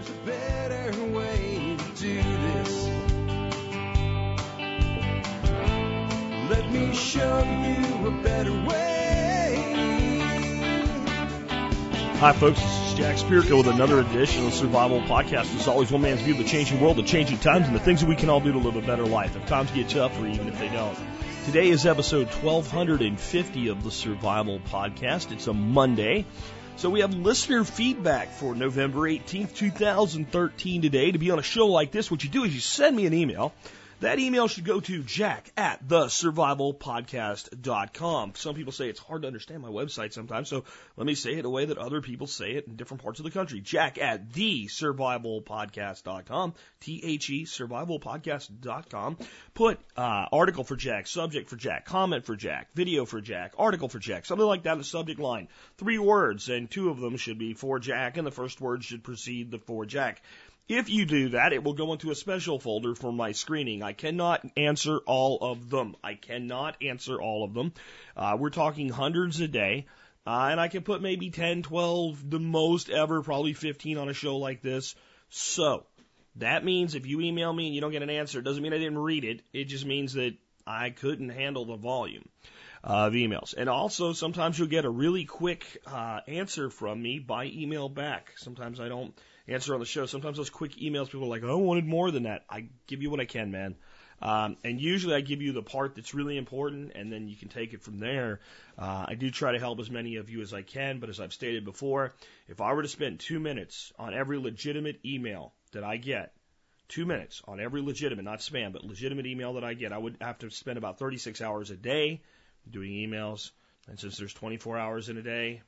there's a better way to do this. Let me show you a better way. Hi, folks. This is Jack Spirko with another edition of the Survival Podcast. As always, one man's view of the changing world, the changing times, and the things that we can all do to live a better life if times get tough or even if they don't. Today is episode 1250 of the Survival Podcast. It's a Monday. So we have listener feedback for November 18th, 2013 today. To be on a show like this, what you do is you send me an email. That email should go to jack at thesurvivalpodcast.com. Some people say it's hard to understand my website sometimes, so let me say it a way that other people say it in different parts of the country. Jack at thesurvivalpodcast.com. T-H-E, survivalpodcast.com. Put, uh, article for Jack, subject for Jack, comment for Jack, video for Jack, article for Jack, something like that in the subject line. Three words, and two of them should be for Jack, and the first word should precede the for Jack. If you do that, it will go into a special folder for my screening. I cannot answer all of them. I cannot answer all of them. Uh, we're talking hundreds a day. Uh, and I can put maybe 10, 12, the most ever, probably 15 on a show like this. So, that means if you email me and you don't get an answer, it doesn't mean I didn't read it. It just means that I couldn't handle the volume of emails. And also, sometimes you'll get a really quick uh, answer from me by email back. Sometimes I don't answer on the show. Sometimes those quick emails, people are like, oh, I wanted more than that. I give you what I can, man. Um, and usually I give you the part that's really important, and then you can take it from there. Uh, I do try to help as many of you as I can, but as I've stated before, if I were to spend two minutes on every legitimate email that I get, two minutes on every legitimate, not spam, but legitimate email that I get, I would have to spend about 36 hours a day doing emails. And since there's 24 hours in a day,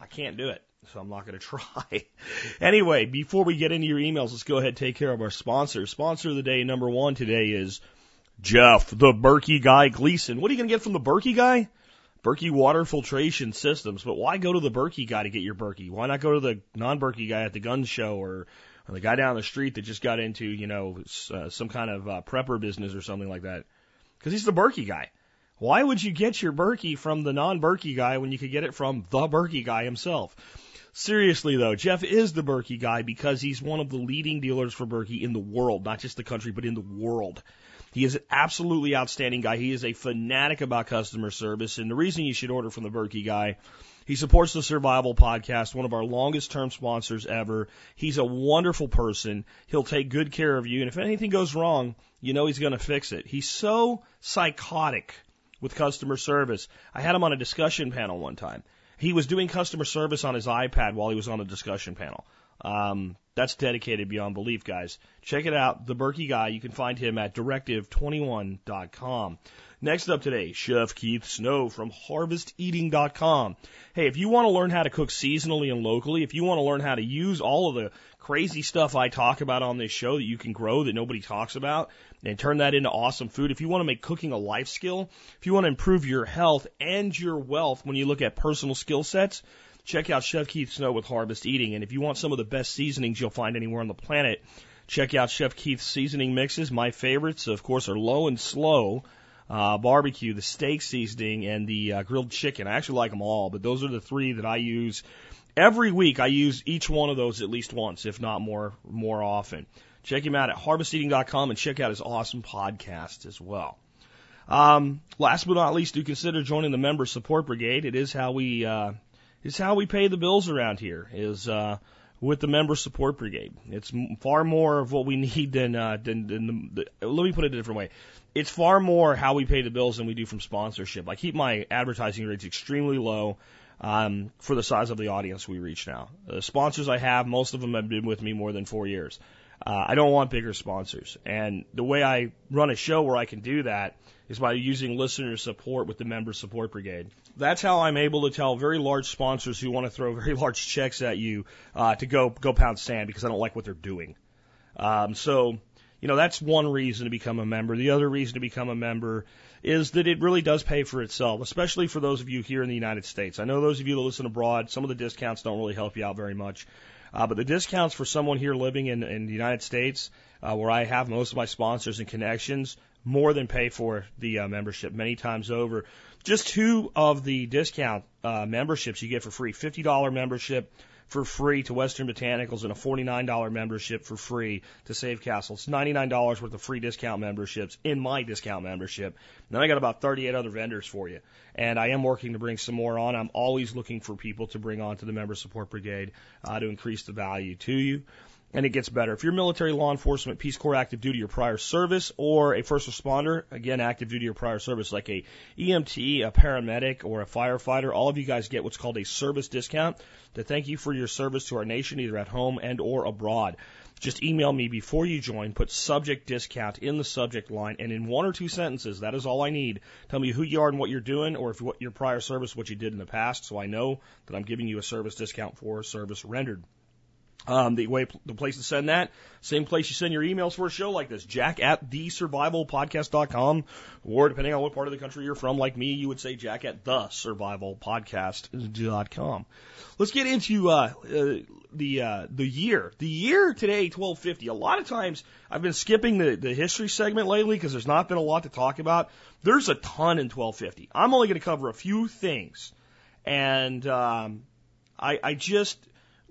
I can't do it. So I'm not going to try. anyway, before we get into your emails, let's go ahead and take care of our sponsor. Sponsor of the day number one today is Jeff, the Berkey guy Gleason. What are you going to get from the Berkey guy? Berkey water filtration systems. But why go to the Berkey guy to get your Berkey? Why not go to the non-Berkey guy at the gun show or, or the guy down the street that just got into, you know, uh, some kind of uh, prepper business or something like that? Because he's the Berkey guy. Why would you get your Berkey from the non-Berkey guy when you could get it from the Berkey guy himself? Seriously though, Jeff is the Berkey guy because he's one of the leading dealers for Berkey in the world, not just the country, but in the world. He is an absolutely outstanding guy. He is a fanatic about customer service, and the reason you should order from the Berkey guy, he supports the Survival Podcast, one of our longest term sponsors ever. He's a wonderful person. He'll take good care of you, and if anything goes wrong, you know he's going to fix it. He's so psychotic with customer service. I had him on a discussion panel one time. He was doing customer service on his iPad while he was on a discussion panel. Um, that's dedicated beyond belief, guys. Check it out. The Berkey guy. You can find him at directive21.com. Next up today, Chef Keith Snow from harvesteating.com. Hey, if you want to learn how to cook seasonally and locally, if you want to learn how to use all of the crazy stuff I talk about on this show that you can grow that nobody talks about and turn that into awesome food, if you want to make cooking a life skill, if you want to improve your health and your wealth when you look at personal skill sets, check out Chef Keith Snow with Harvest Eating. And if you want some of the best seasonings you'll find anywhere on the planet, check out Chef Keith's seasoning mixes. My favorites, of course, are low and slow uh, barbecue, the steak seasoning, and the uh, grilled chicken. I actually like them all, but those are the three that I use every week. I use each one of those at least once, if not more, more often. Check him out at harvesteating.com and check out his awesome podcast as well. Um, last but not least, do consider joining the member support brigade. It is how we, uh, it's how we pay the bills around here. Is uh, with the member support brigade. It's far more of what we need than uh, than, than the, the, let me put it a different way it's far more how we pay the bills than we do from sponsorship. I keep my advertising rates extremely low um, for the size of the audience we reach now. The sponsors I have, most of them have been with me more than four years. Uh, I don't want bigger sponsors. And the way I run a show where I can do that is by using listener support with the member support brigade. That's how I'm able to tell very large sponsors who want to throw very large checks at you uh, to go go pound sand because I don't like what they're doing. Um, so you know, that's one reason to become a member. The other reason to become a member is that it really does pay for itself, especially for those of you here in the United States. I know those of you that listen abroad, some of the discounts don't really help you out very much. Uh, but the discounts for someone here living in, in the United States, uh, where I have most of my sponsors and connections, more than pay for the uh, membership many times over. Just two of the discount uh, memberships you get for free: $50 membership for free to Western Botanicals and a $49 membership for free to Safecastle. It's $99 worth of free discount memberships in my discount membership. Then I got about 38 other vendors for you. And I am working to bring some more on. I'm always looking for people to bring on to the Member Support Brigade uh, to increase the value to you and it gets better. If you're military, law enforcement, Peace Corps, active duty or prior service, or a first responder, again, active duty or prior service, like a EMT, a paramedic, or a firefighter, all of you guys get what's called a service discount to thank you for your service to our nation, either at home and or abroad. Just email me before you join, put subject discount in the subject line, and in one or two sentences, that is all I need. Tell me who you are and what you're doing, or if what your prior service, what you did in the past, so I know that I'm giving you a service discount for service rendered. Um, the way, the place to send that, same place you send your emails for a show like this, jack at thesurvivalpodcast.com, or depending on what part of the country you're from, like me, you would say jack at thesurvivalpodcast.com. Let's get into, uh, uh the, uh, the year. The year today, 1250. A lot of times I've been skipping the, the history segment lately because there's not been a lot to talk about. There's a ton in 1250. I'm only going to cover a few things. And, um, I, I just,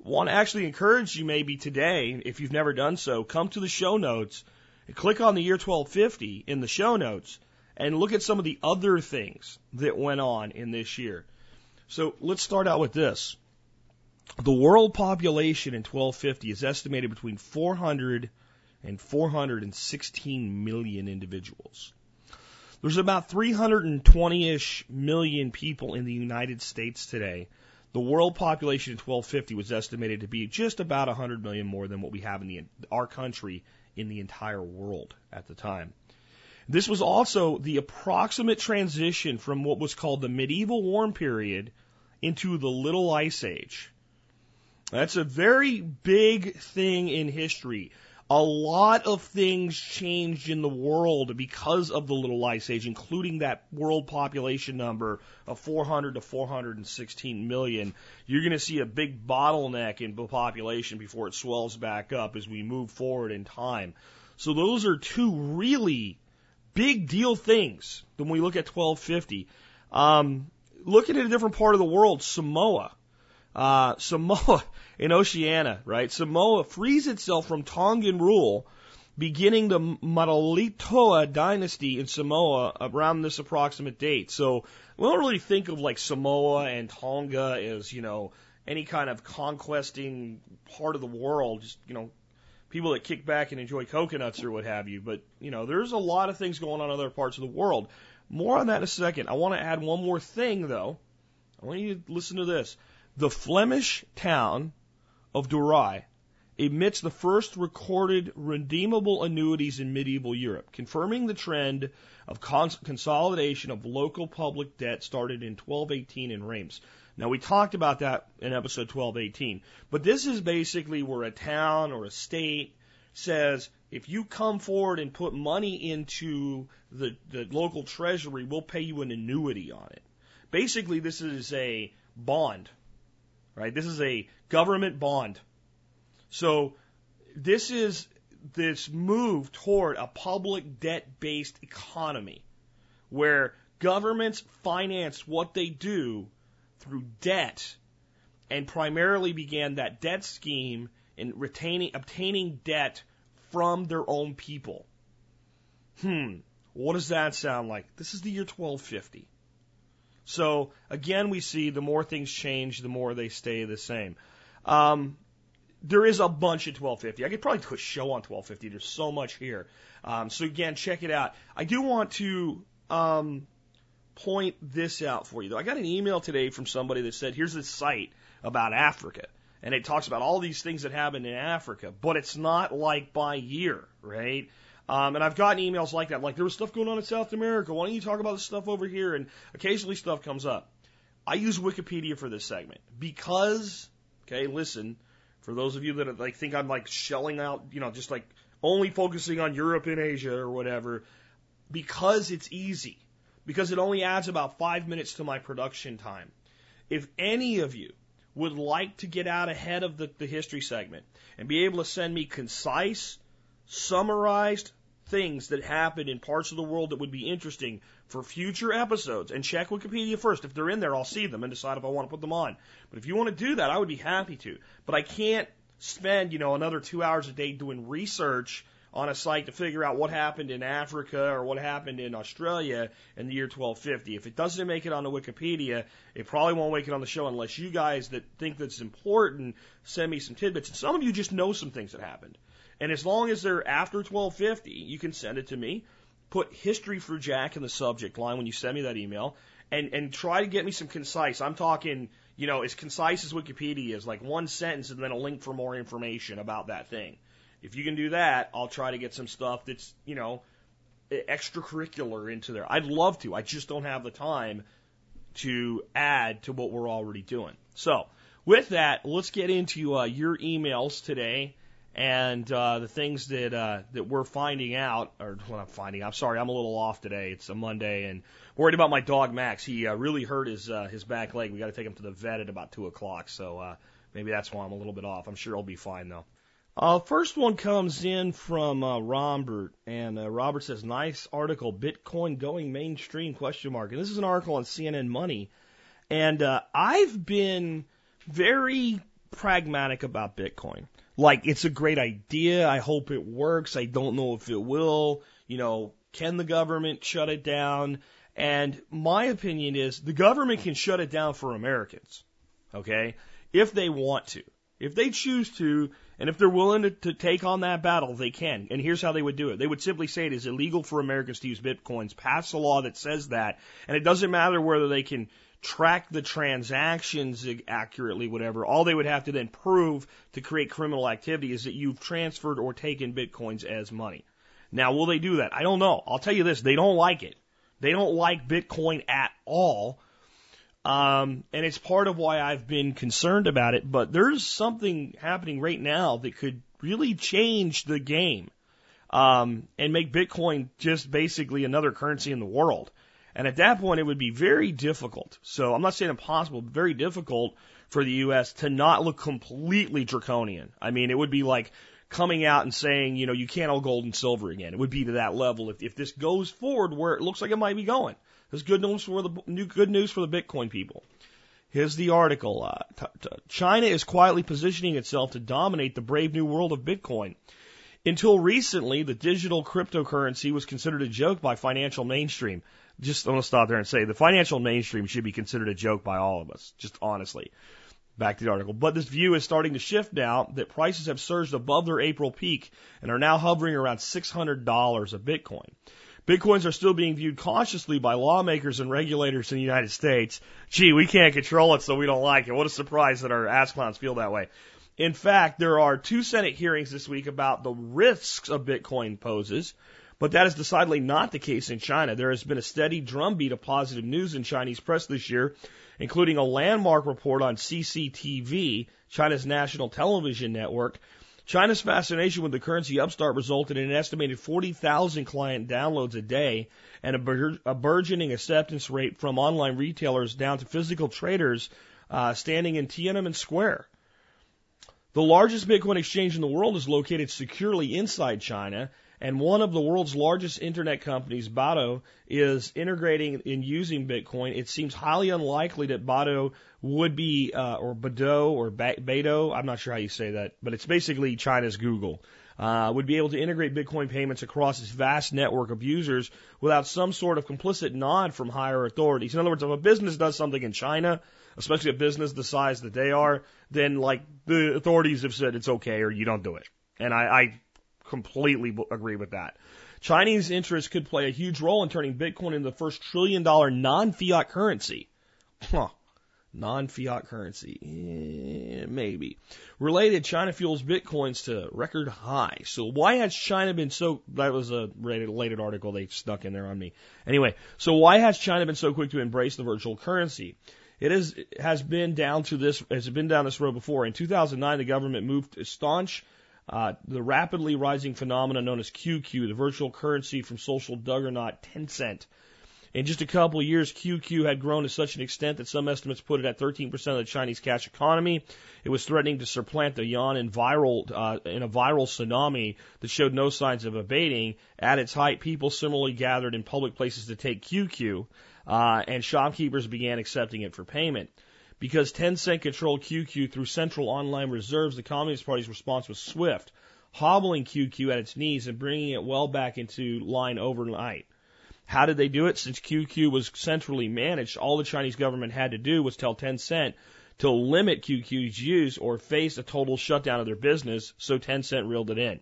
want to actually encourage you maybe today, if you've never done so, come to the show notes and click on the year 1250 in the show notes and look at some of the other things that went on in this year. So let's start out with this. The world population in 1250 is estimated between 400 and 416 million individuals. There's about 320-ish million people in the United States today, the world population in 1250 was estimated to be just about 100 million more than what we have in the, our country in the entire world at the time. This was also the approximate transition from what was called the medieval warm period into the Little Ice Age. That's a very big thing in history a lot of things changed in the world because of the little ice age, including that world population number of 400 to 416 million. You're going to see a big bottleneck in the population before it swells back up as we move forward in time. So those are two really big deal things when we look at 1250. Um, looking at a different part of the world, Samoa. Uh, Samoa in Oceania, right? Samoa frees itself from Tongan rule, beginning the Malietoa dynasty in Samoa around this approximate date. So we don't really think of like Samoa and Tonga as, you know, any kind of conquesting part of the world, just, you know, people that kick back and enjoy coconuts or what have you. But, you know, there's a lot of things going on in other parts of the world. More on that in a second. I want to add one more thing, though. I want you to listen to this. The Flemish town of Douai emits the first recorded redeemable annuities in medieval Europe, confirming the trend of cons- consolidation of local public debt started in 1218 in Reims. Now we talked about that in episode 1218, but this is basically where a town or a state says if you come forward and put money into the, the local treasury, we'll pay you an annuity on it. Basically, this is a bond right? This is a government bond. So this is this move toward a public debt based economy where governments finance what they do through debt and primarily began that debt scheme in retaining obtaining debt from their own people. Hmm, what does that sound like? This is the year 1250. So again, we see the more things change, the more they stay the same. Um, there is a bunch at 1250. I could probably do a show on 1250. There's so much here. Um, so again, check it out. I do want to um, point this out for you though. I got an email today from somebody that said, "Here's this site about Africa." And it talks about all these things that happen in Africa, but it's not like by year, right? Um, and I've gotten emails like that, like there was stuff going on in South America. Why don't you talk about this stuff over here? And occasionally stuff comes up. I use Wikipedia for this segment because, okay, listen, for those of you that like think I'm like shelling out, you know, just like only focusing on Europe and Asia or whatever, because it's easy, because it only adds about five minutes to my production time. If any of you would like to get out ahead of the, the history segment and be able to send me concise, summarized, things that happen in parts of the world that would be interesting for future episodes and check Wikipedia first. If they're in there, I'll see them and decide if I want to put them on. But if you want to do that, I would be happy to. But I can't spend, you know, another two hours a day doing research on a site to figure out what happened in Africa or what happened in Australia in the year 1250. If it doesn't make it on the Wikipedia, it probably won't make it on the show unless you guys that think that's important send me some tidbits. And some of you just know some things that happened. And as long as they're after 1250, you can send it to me. Put history for Jack in the subject line when you send me that email and, and try to get me some concise. I'm talking, you know, as concise as Wikipedia is, like one sentence and then a link for more information about that thing. If you can do that, I'll try to get some stuff that's, you know, extracurricular into there. I'd love to. I just don't have the time to add to what we're already doing. So, with that, let's get into uh, your emails today and uh, the things that uh, that we're finding out, or what I'm finding. I'm sorry, I'm a little off today. It's a Monday, and worried about my dog Max. He uh, really hurt his uh, his back leg. We got to take him to the vet at about two o'clock. So uh, maybe that's why I'm a little bit off. I'm sure he'll be fine though. Uh, first one comes in from uh, Robert, and uh, Robert says, "Nice article, Bitcoin going mainstream?" Question mark. And this is an article on CNN Money, and uh, I've been very pragmatic about Bitcoin. Like, it's a great idea. I hope it works. I don't know if it will. You know, can the government shut it down? And my opinion is the government can shut it down for Americans. Okay? If they want to. If they choose to, and if they're willing to, to take on that battle, they can. And here's how they would do it. They would simply say it is illegal for Americans to use bitcoins, pass a law that says that, and it doesn't matter whether they can track the transactions accurately, whatever. All they would have to then prove to create criminal activity is that you've transferred or taken bitcoins as money. Now, will they do that? I don't know. I'll tell you this, they don't like it. They don't like Bitcoin at all. Um, and it's part of why I've been concerned about it, but there's something happening right now that could really change the game, um, and make Bitcoin just basically another currency in the world. And at that point, it would be very difficult. So I'm not saying impossible, but very difficult for the U.S. to not look completely draconian. I mean, it would be like coming out and saying, you know, you can't own gold and silver again. It would be to that level if, if this goes forward where it looks like it might be going. There's good news for the new good news for the Bitcoin people. Here's the article. Uh, China is quietly positioning itself to dominate the brave new world of Bitcoin. Until recently, the digital cryptocurrency was considered a joke by financial mainstream just I'm gonna stop there and say the financial mainstream should be considered a joke by all of us, just honestly. Back to the article. But this view is starting to shift now that prices have surged above their April peak and are now hovering around $600 a Bitcoin. Bitcoins are still being viewed cautiously by lawmakers and regulators in the United States. Gee, we can't control it, so we don't like it. What a surprise that our ass clowns feel that way. In fact, there are two Senate hearings this week about the risks of Bitcoin poses. But that is decidedly not the case in China. There has been a steady drumbeat of positive news in Chinese press this year, including a landmark report on CCTV, China's national television network. China's fascination with the currency upstart resulted in an estimated 40,000 client downloads a day and a, bur- a, burgeoning acceptance rate from online retailers down to physical traders uh, standing in Tiananmen Square. The largest Bitcoin exchange in the world is located securely inside China and one of the world's largest internet companies, Baidu, is integrating in using Bitcoin. It seems highly unlikely that Baidu would be, uh, or Baidu or ba- Beidou, I'm not sure how you say that, but it's basically China's Google, uh, would be able to integrate Bitcoin payments across its vast network of users without some sort of complicit nod from higher authorities. In other words, if a business does something in China, especially a business the size that they are, then like the authorities have said it's okay or you don't do it. And I, I completely agree with that. Chinese interests could play a huge role in turning Bitcoin into the first trillion dollar non fiat currency. Huh. Non fiat currency. Eh, maybe. Related, China fuels Bitcoins to record high. So why has China been so, that was a related article they stuck in there on me. Anyway, so why has China been so quick to embrace the virtual currency? It is, has been down to this, has been down this road before. In 2009, the government moved staunch uh, the rapidly rising phenomenon known as QQ, the virtual currency from social juggernaut Tencent. In just a couple of years, QQ had grown to such an extent that some estimates put it at 13% of the Chinese cash economy. It was threatening to supplant the yuan in viral uh, in a viral tsunami that showed no signs of abating. At its height, people similarly gathered in public places to take QQ, uh, and shopkeepers began accepting it for payment. Because Tencent controlled QQ through central online reserves, the Communist Party's response was swift, hobbling QQ at its knees and bringing it well back into line overnight. How did they do it? Since QQ was centrally managed, all the Chinese government had to do was tell Tencent to limit QQ's use or face a total shutdown of their business, so Tencent reeled it in.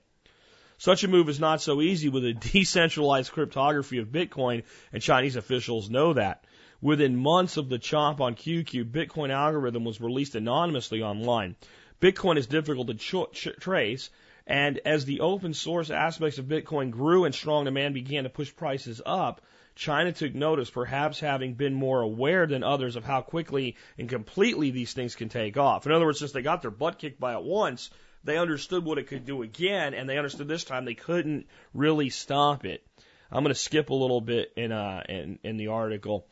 Such a move is not so easy with a decentralized cryptography of Bitcoin, and Chinese officials know that. Within months of the chop on QQ, Bitcoin algorithm was released anonymously online. Bitcoin is difficult to ch- ch- trace, and as the open source aspects of Bitcoin grew and strong demand began to push prices up, China took notice, perhaps having been more aware than others of how quickly and completely these things can take off. In other words, since they got their butt kicked by it once, they understood what it could do again, and they understood this time they couldn't really stop it. I'm going to skip a little bit in, uh, in, in the article.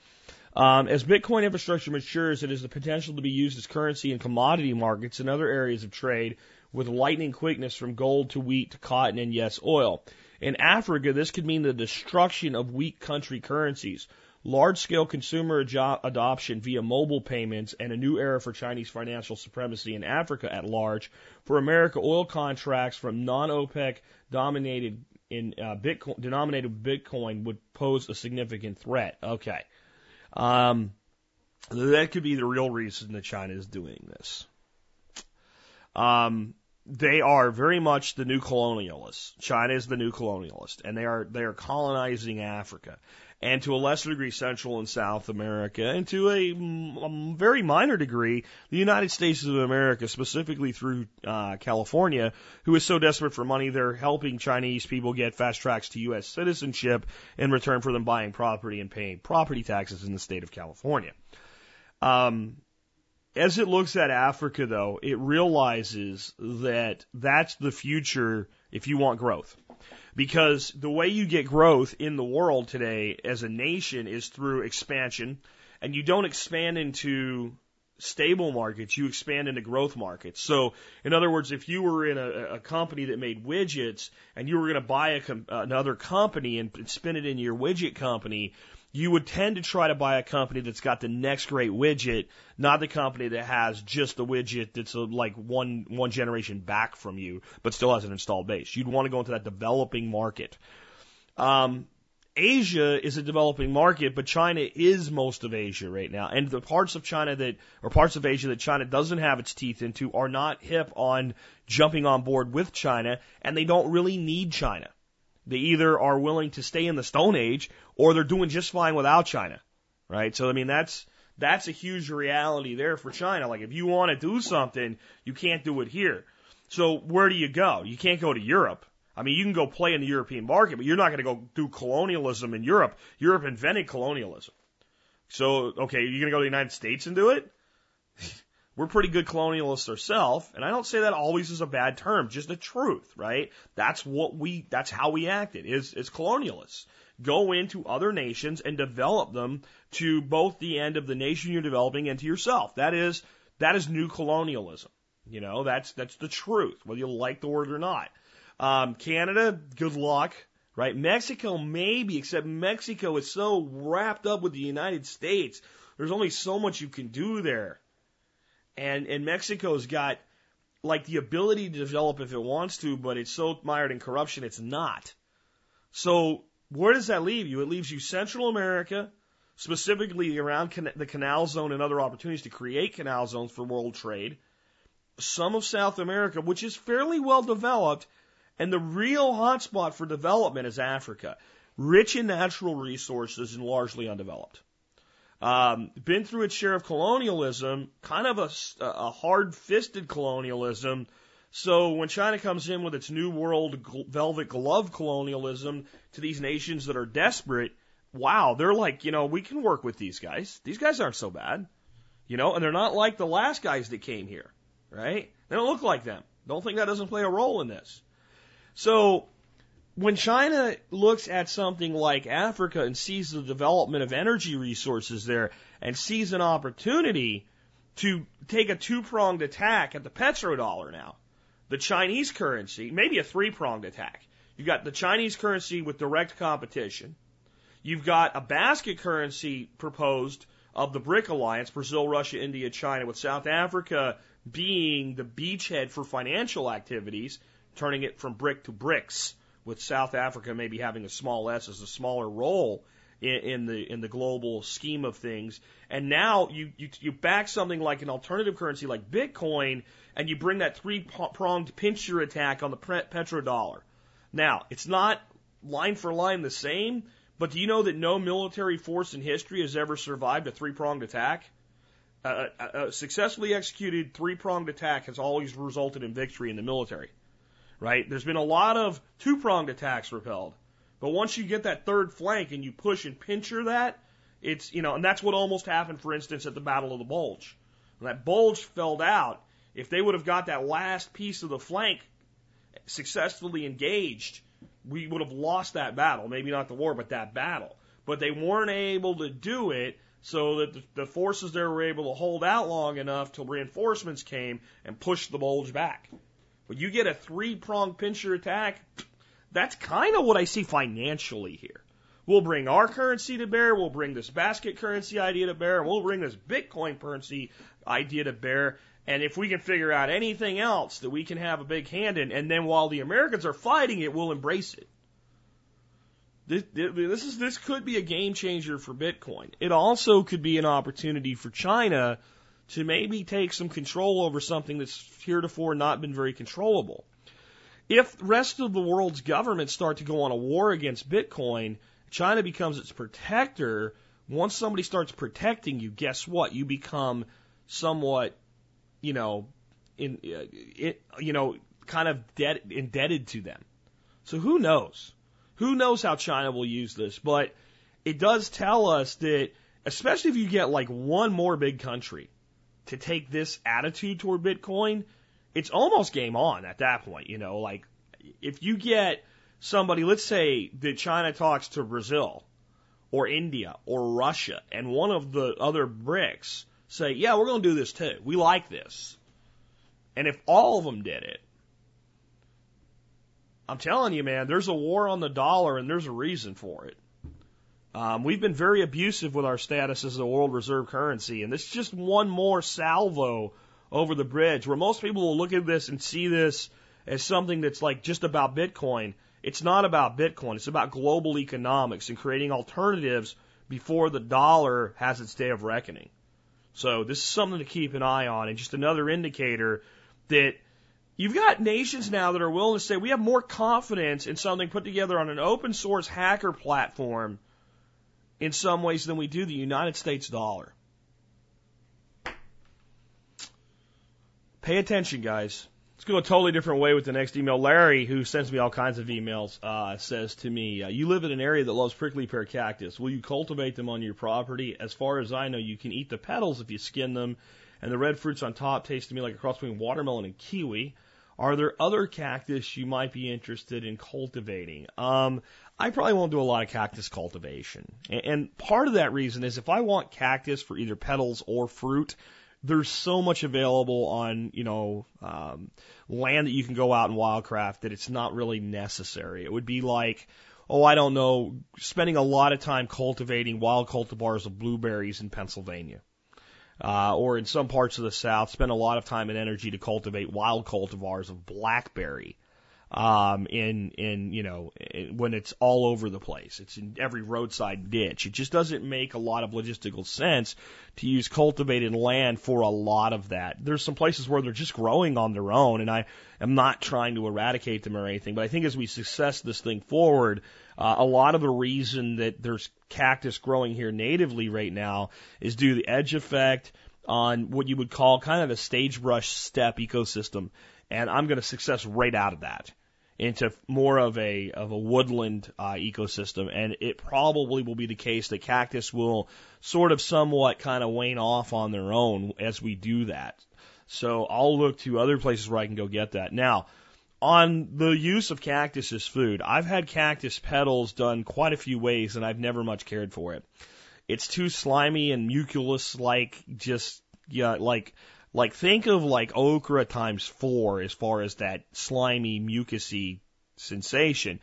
Um, as Bitcoin infrastructure matures, it has the potential to be used as currency in commodity markets and other areas of trade with lightning quickness from gold to wheat to cotton and yes, oil. In Africa, this could mean the destruction of weak country currencies, large scale consumer adoption via mobile payments, and a new era for Chinese financial supremacy in Africa at large. For America, oil contracts from non OPEC dominated in uh, Bitcoin, denominated Bitcoin would pose a significant threat. Okay. Um, that could be the real reason that China is doing this. Um, they are very much the new colonialists. China is the new colonialist, and they are they are colonizing Africa, and to a lesser degree Central and South America, and to a, a very minor degree the United States of America, specifically through uh, California, who is so desperate for money they're helping Chinese people get fast tracks to U.S. citizenship in return for them buying property and paying property taxes in the state of California. Um, as it looks at Africa, though, it realizes that that's the future if you want growth. Because the way you get growth in the world today as a nation is through expansion, and you don't expand into stable markets, you expand into growth markets. So, in other words, if you were in a, a company that made widgets and you were going to buy a, another company and spin it in your widget company, you would tend to try to buy a company that's got the next great widget, not the company that has just the widget that's a, like one one generation back from you, but still has an installed base. You'd want to go into that developing market. Um, Asia is a developing market, but China is most of Asia right now. And the parts of China that, or parts of Asia that China doesn't have its teeth into are not hip on jumping on board with China, and they don't really need China. They either are willing to stay in the Stone Age or they're doing just fine without China, right? So I mean that's that's a huge reality there for China. Like if you want to do something, you can't do it here. So where do you go? You can't go to Europe. I mean, you can go play in the European market, but you're not going to go do colonialism in Europe. Europe invented colonialism. So, okay, you're going to go to the United States and do it? We're pretty good colonialists ourselves, and I don't say that always is a bad term, just the truth, right? That's what we, that's how we acted, is, is colonialists. Go into other nations and develop them to both the end of the nation you're developing and to yourself. That is, that is new colonialism. You know, that's, that's the truth, whether you like the word or not. Um, Canada, good luck, right? Mexico, maybe, except Mexico is so wrapped up with the United States. There's only so much you can do there and and Mexico's got like the ability to develop if it wants to, but it's so mired in corruption, it's not. So where does that leave you? It leaves you Central America, specifically around the canal zone and other opportunities to create canal zones for world trade. Some of South America, which is fairly well developed, and the real hotspot for development is Africa, rich in natural resources and largely undeveloped um, been through its share of colonialism, kind of a, a hard fisted colonialism. So when China comes in with its new world velvet glove colonialism to these nations that are desperate, wow, they're like, you know, we can work with these guys. These guys aren't so bad, you know, and they're not like the last guys that came here, right? They don't look like them. Don't think that doesn't play a role in this. So when China looks at something like Africa and sees the development of energy resources there and sees an opportunity to take a two pronged attack at the petrodollar now, the Chinese currency, maybe a three pronged attack. You've got the Chinese currency with direct competition. You've got a basket currency proposed of the BRIC alliance, Brazil, Russia, India, China, with South Africa being the beachhead for financial activities, turning it from BRIC to BRICS with South Africa maybe having a small s as a smaller role in, in the in the global scheme of things. And now you, you you back something like an alternative currency like Bitcoin, and you bring that three pronged pincher attack on the petrodollar. Now it's not line for line the same, but do you know that no military force in history has ever survived a three pronged attack? a, a successfully executed three pronged attack has always resulted in victory in the military right? There's been a lot of two pronged attacks repelled. But once you get that third flank and you push and pincher that, it's, you know, and that's what almost happened, for instance, at the Battle of the Bulge. When that bulge fell out, if they would have got that last piece of the flank successfully engaged, we would have lost that battle. Maybe not the war, but that battle. But they weren't able to do it so that the, the forces there were able to hold out long enough till reinforcements came and pushed the bulge back. When you get a three pronged pincher attack, that's kind of what I see financially here. We'll bring our currency to bear, we'll bring this basket currency idea to bear, and we'll bring this Bitcoin currency idea to bear. And if we can figure out anything else that we can have a big hand in, and then while the Americans are fighting it, we'll embrace it. This, this is this could be a game changer for Bitcoin. It also could be an opportunity for China to maybe take some control over something that's heretofore not been very controllable. If the rest of the world's governments start to go on a war against Bitcoin, China becomes its protector. Once somebody starts protecting you, guess what? You become somewhat, you know, in, uh, it, you know, kind of debt, indebted to them. So who knows? Who knows how China will use this? But it does tell us that, especially if you get like one more big country to take this attitude toward Bitcoin, it's almost game on at that point. You know, like if you get somebody, let's say that China talks to Brazil or India or Russia, and one of the other BRICS say, yeah, we're going to do this too. We like this. And if all of them did it, I'm telling you, man, there's a war on the dollar and there's a reason for it. Um, we've been very abusive with our status as a world reserve currency, and this is just one more salvo over the bridge where most people will look at this and see this as something that's like just about Bitcoin. It's not about Bitcoin. It's about global economics and creating alternatives before the dollar has its day of reckoning. So this is something to keep an eye on and just another indicator that you've got nations now that are willing to say we have more confidence in something put together on an open source hacker platform in some ways than we do the United States dollar. Pay attention, guys. Let's go a totally different way with the next email. Larry, who sends me all kinds of emails, uh, says to me, uh, You live in an area that loves prickly pear cactus. Will you cultivate them on your property? As far as I know, you can eat the petals if you skin them, and the red fruits on top taste to me like a cross between watermelon and kiwi. Are there other cactus you might be interested in cultivating? Um, I probably won't do a lot of cactus cultivation. And part of that reason is if I want cactus for either petals or fruit, there's so much available on, you know, um, land that you can go out and wildcraft that it's not really necessary. It would be like, oh, I don't know, spending a lot of time cultivating wild cultivars of blueberries in Pennsylvania. Uh, or in some parts of the South, spend a lot of time and energy to cultivate wild cultivars of blackberry um, in in you know in, when it's all over the place. It's in every roadside ditch. It just doesn't make a lot of logistical sense to use cultivated land for a lot of that. There's some places where they're just growing on their own, and I am not trying to eradicate them or anything. But I think as we success this thing forward, uh, a lot of the reason that there's cactus growing here natively right now is due to the edge effect on what you would call kind of a sagebrush steppe ecosystem and I'm going to success right out of that into more of a of a woodland uh, ecosystem, and it probably will be the case that cactus will sort of somewhat kind of wane off on their own as we do that. So I'll look to other places where I can go get that. Now, on the use of cactus as food, I've had cactus petals done quite a few ways, and I've never much cared for it. It's too slimy and muculus like, just yeah, like like think of like okra times four as far as that slimy, mucusy sensation.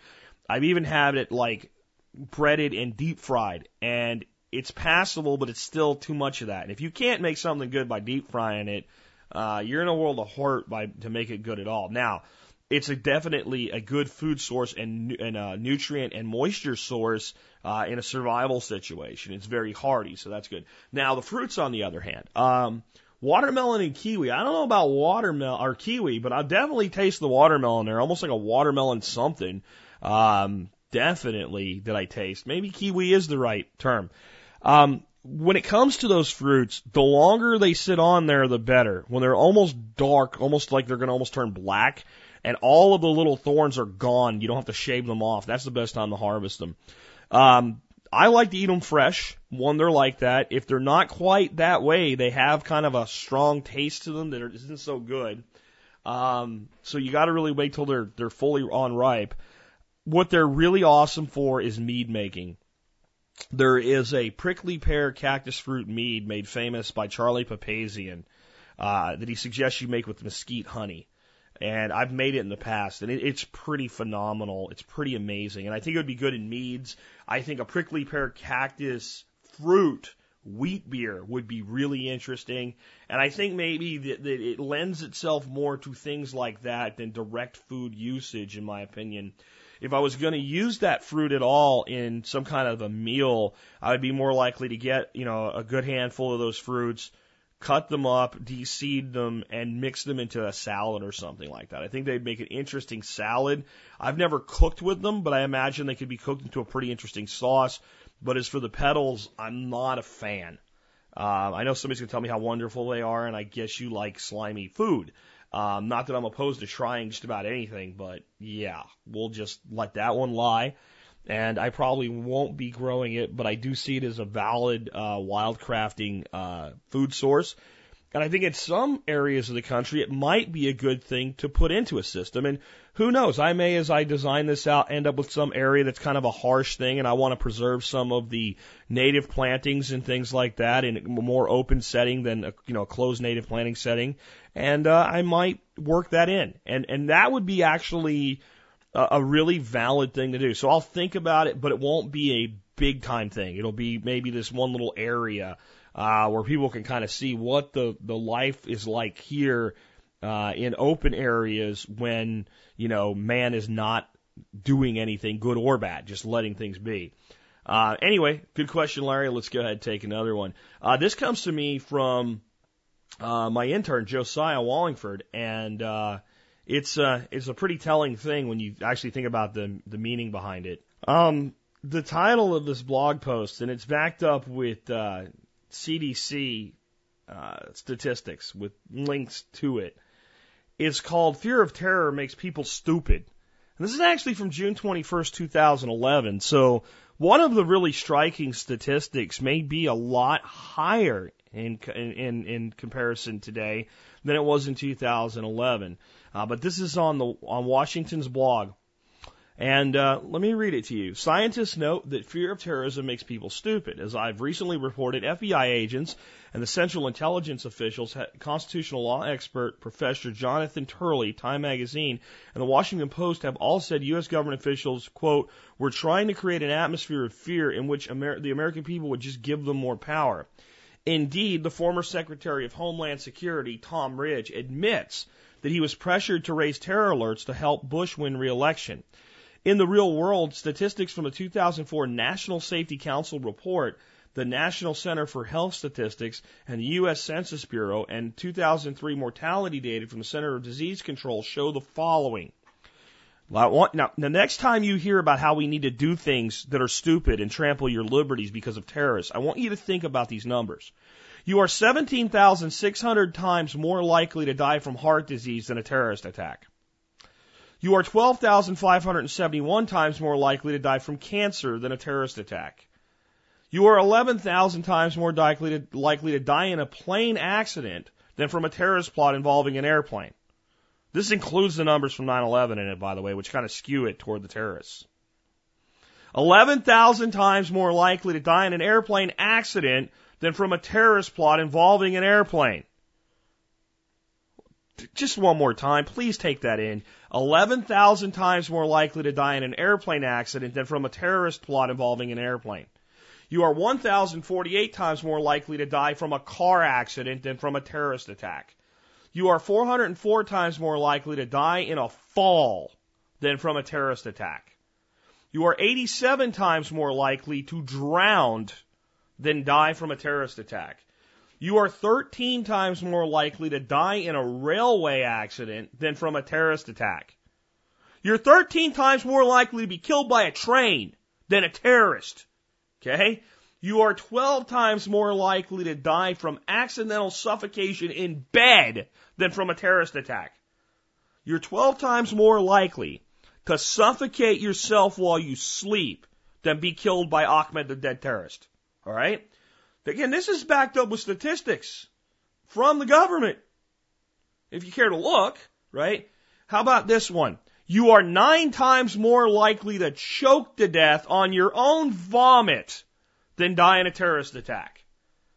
I've even had it like breaded and deep fried, and it's passable, but it's still too much of that. And if you can't make something good by deep frying it, uh, you're in a world of hurt by to make it good at all. Now, it's a definitely a good food source and, and a nutrient and moisture source uh, in a survival situation. It's very hardy, so that's good. Now, the fruits, on the other hand, um, watermelon and kiwi. I don't know about watermelon or kiwi, but I definitely taste the watermelon there, almost like a watermelon something. Um, definitely that I taste. Maybe kiwi is the right term. Um, when it comes to those fruits, the longer they sit on there, the better. When they're almost dark, almost like they're going to almost turn black, and all of the little thorns are gone, you don't have to shave them off. That's the best time to harvest them. Um, I like to eat them fresh. One, they're like that. If they're not quite that way, they have kind of a strong taste to them that isn't so good. Um, so you got to really wait till they're they're fully on ripe. What they're really awesome for is mead making. There is a prickly pear cactus fruit mead made famous by Charlie Papazian uh, that he suggests you make with mesquite honey. And I've made it in the past, and it, it's pretty phenomenal. It's pretty amazing, and I think it would be good in meads. I think a prickly pear cactus fruit wheat beer would be really interesting. And I think maybe that, that it lends itself more to things like that than direct food usage, in my opinion if I was going to use that fruit at all in some kind of a meal, I would be more likely to get, you know, a good handful of those fruits, cut them up, de-seed them, and mix them into a salad or something like that. I think they'd make an interesting salad. I've never cooked with them, but I imagine they could be cooked into a pretty interesting sauce. But as for the petals, I'm not a fan. Uh, I know somebody's going to tell me how wonderful they are, and I guess you like slimy food. Um, not that I'm opposed to trying just about anything, but yeah, we'll just let that one lie. And I probably won't be growing it, but I do see it as a valid uh, wildcrafting uh, food source. And I think in some areas of the country, it might be a good thing to put into a system. And who knows? I may, as I design this out, end up with some area that's kind of a harsh thing, and I want to preserve some of the native plantings and things like that in a more open setting than a, you know a closed native planting setting. And uh, I might work that in, and and that would be actually a, a really valid thing to do. So I'll think about it, but it won't be a big time thing. It'll be maybe this one little area uh, where people can kind of see what the, the life is like here uh, in open areas when, you know, man is not doing anything good or bad, just letting things be. Uh, anyway, good question, Larry. Let's go ahead and take another one. Uh, this comes to me from uh, my intern, Josiah Wallingford, and uh, it's uh, it's a pretty telling thing when you actually think about the the meaning behind it. Um, the title of this blog post, and it's backed up with uh, CDC uh, statistics with links to it. it is called Fear of Terror Makes People Stupid. And this is actually from June 21st, 2011. So one of the really striking statistics may be a lot higher in, in, in comparison today than it was in 2011. Uh, but this is on the, on Washington's blog. And uh, let me read it to you. Scientists note that fear of terrorism makes people stupid. As I've recently reported, FBI agents and the Central Intelligence officials, constitutional law expert Professor Jonathan Turley, Time Magazine, and the Washington Post have all said U.S. government officials, quote, we're trying to create an atmosphere of fear in which Amer- the American people would just give them more power. Indeed, the former Secretary of Homeland Security, Tom Ridge, admits that he was pressured to raise terror alerts to help Bush win re-election. In the real world, statistics from the 2004 National Safety Council report, the National Center for Health Statistics, and the U.S. Census Bureau, and 2003 mortality data from the Center of Disease Control show the following. Now, the next time you hear about how we need to do things that are stupid and trample your liberties because of terrorists, I want you to think about these numbers. You are 17,600 times more likely to die from heart disease than a terrorist attack. You are 12,571 times more likely to die from cancer than a terrorist attack. You are 11,000 times more likely to, likely to die in a plane accident than from a terrorist plot involving an airplane. This includes the numbers from 9-11 in it, by the way, which kind of skew it toward the terrorists. 11,000 times more likely to die in an airplane accident than from a terrorist plot involving an airplane. Just one more time, please take that in. 11,000 times more likely to die in an airplane accident than from a terrorist plot involving an airplane. You are 1,048 times more likely to die from a car accident than from a terrorist attack. You are 404 times more likely to die in a fall than from a terrorist attack. You are 87 times more likely to drown than die from a terrorist attack. You are 13 times more likely to die in a railway accident than from a terrorist attack. You're 13 times more likely to be killed by a train than a terrorist. Okay? You are 12 times more likely to die from accidental suffocation in bed than from a terrorist attack. You're 12 times more likely to suffocate yourself while you sleep than be killed by Ahmed the dead terrorist. All right? Again, this is backed up with statistics from the government. If you care to look, right? How about this one? You are nine times more likely to choke to death on your own vomit than die in a terrorist attack.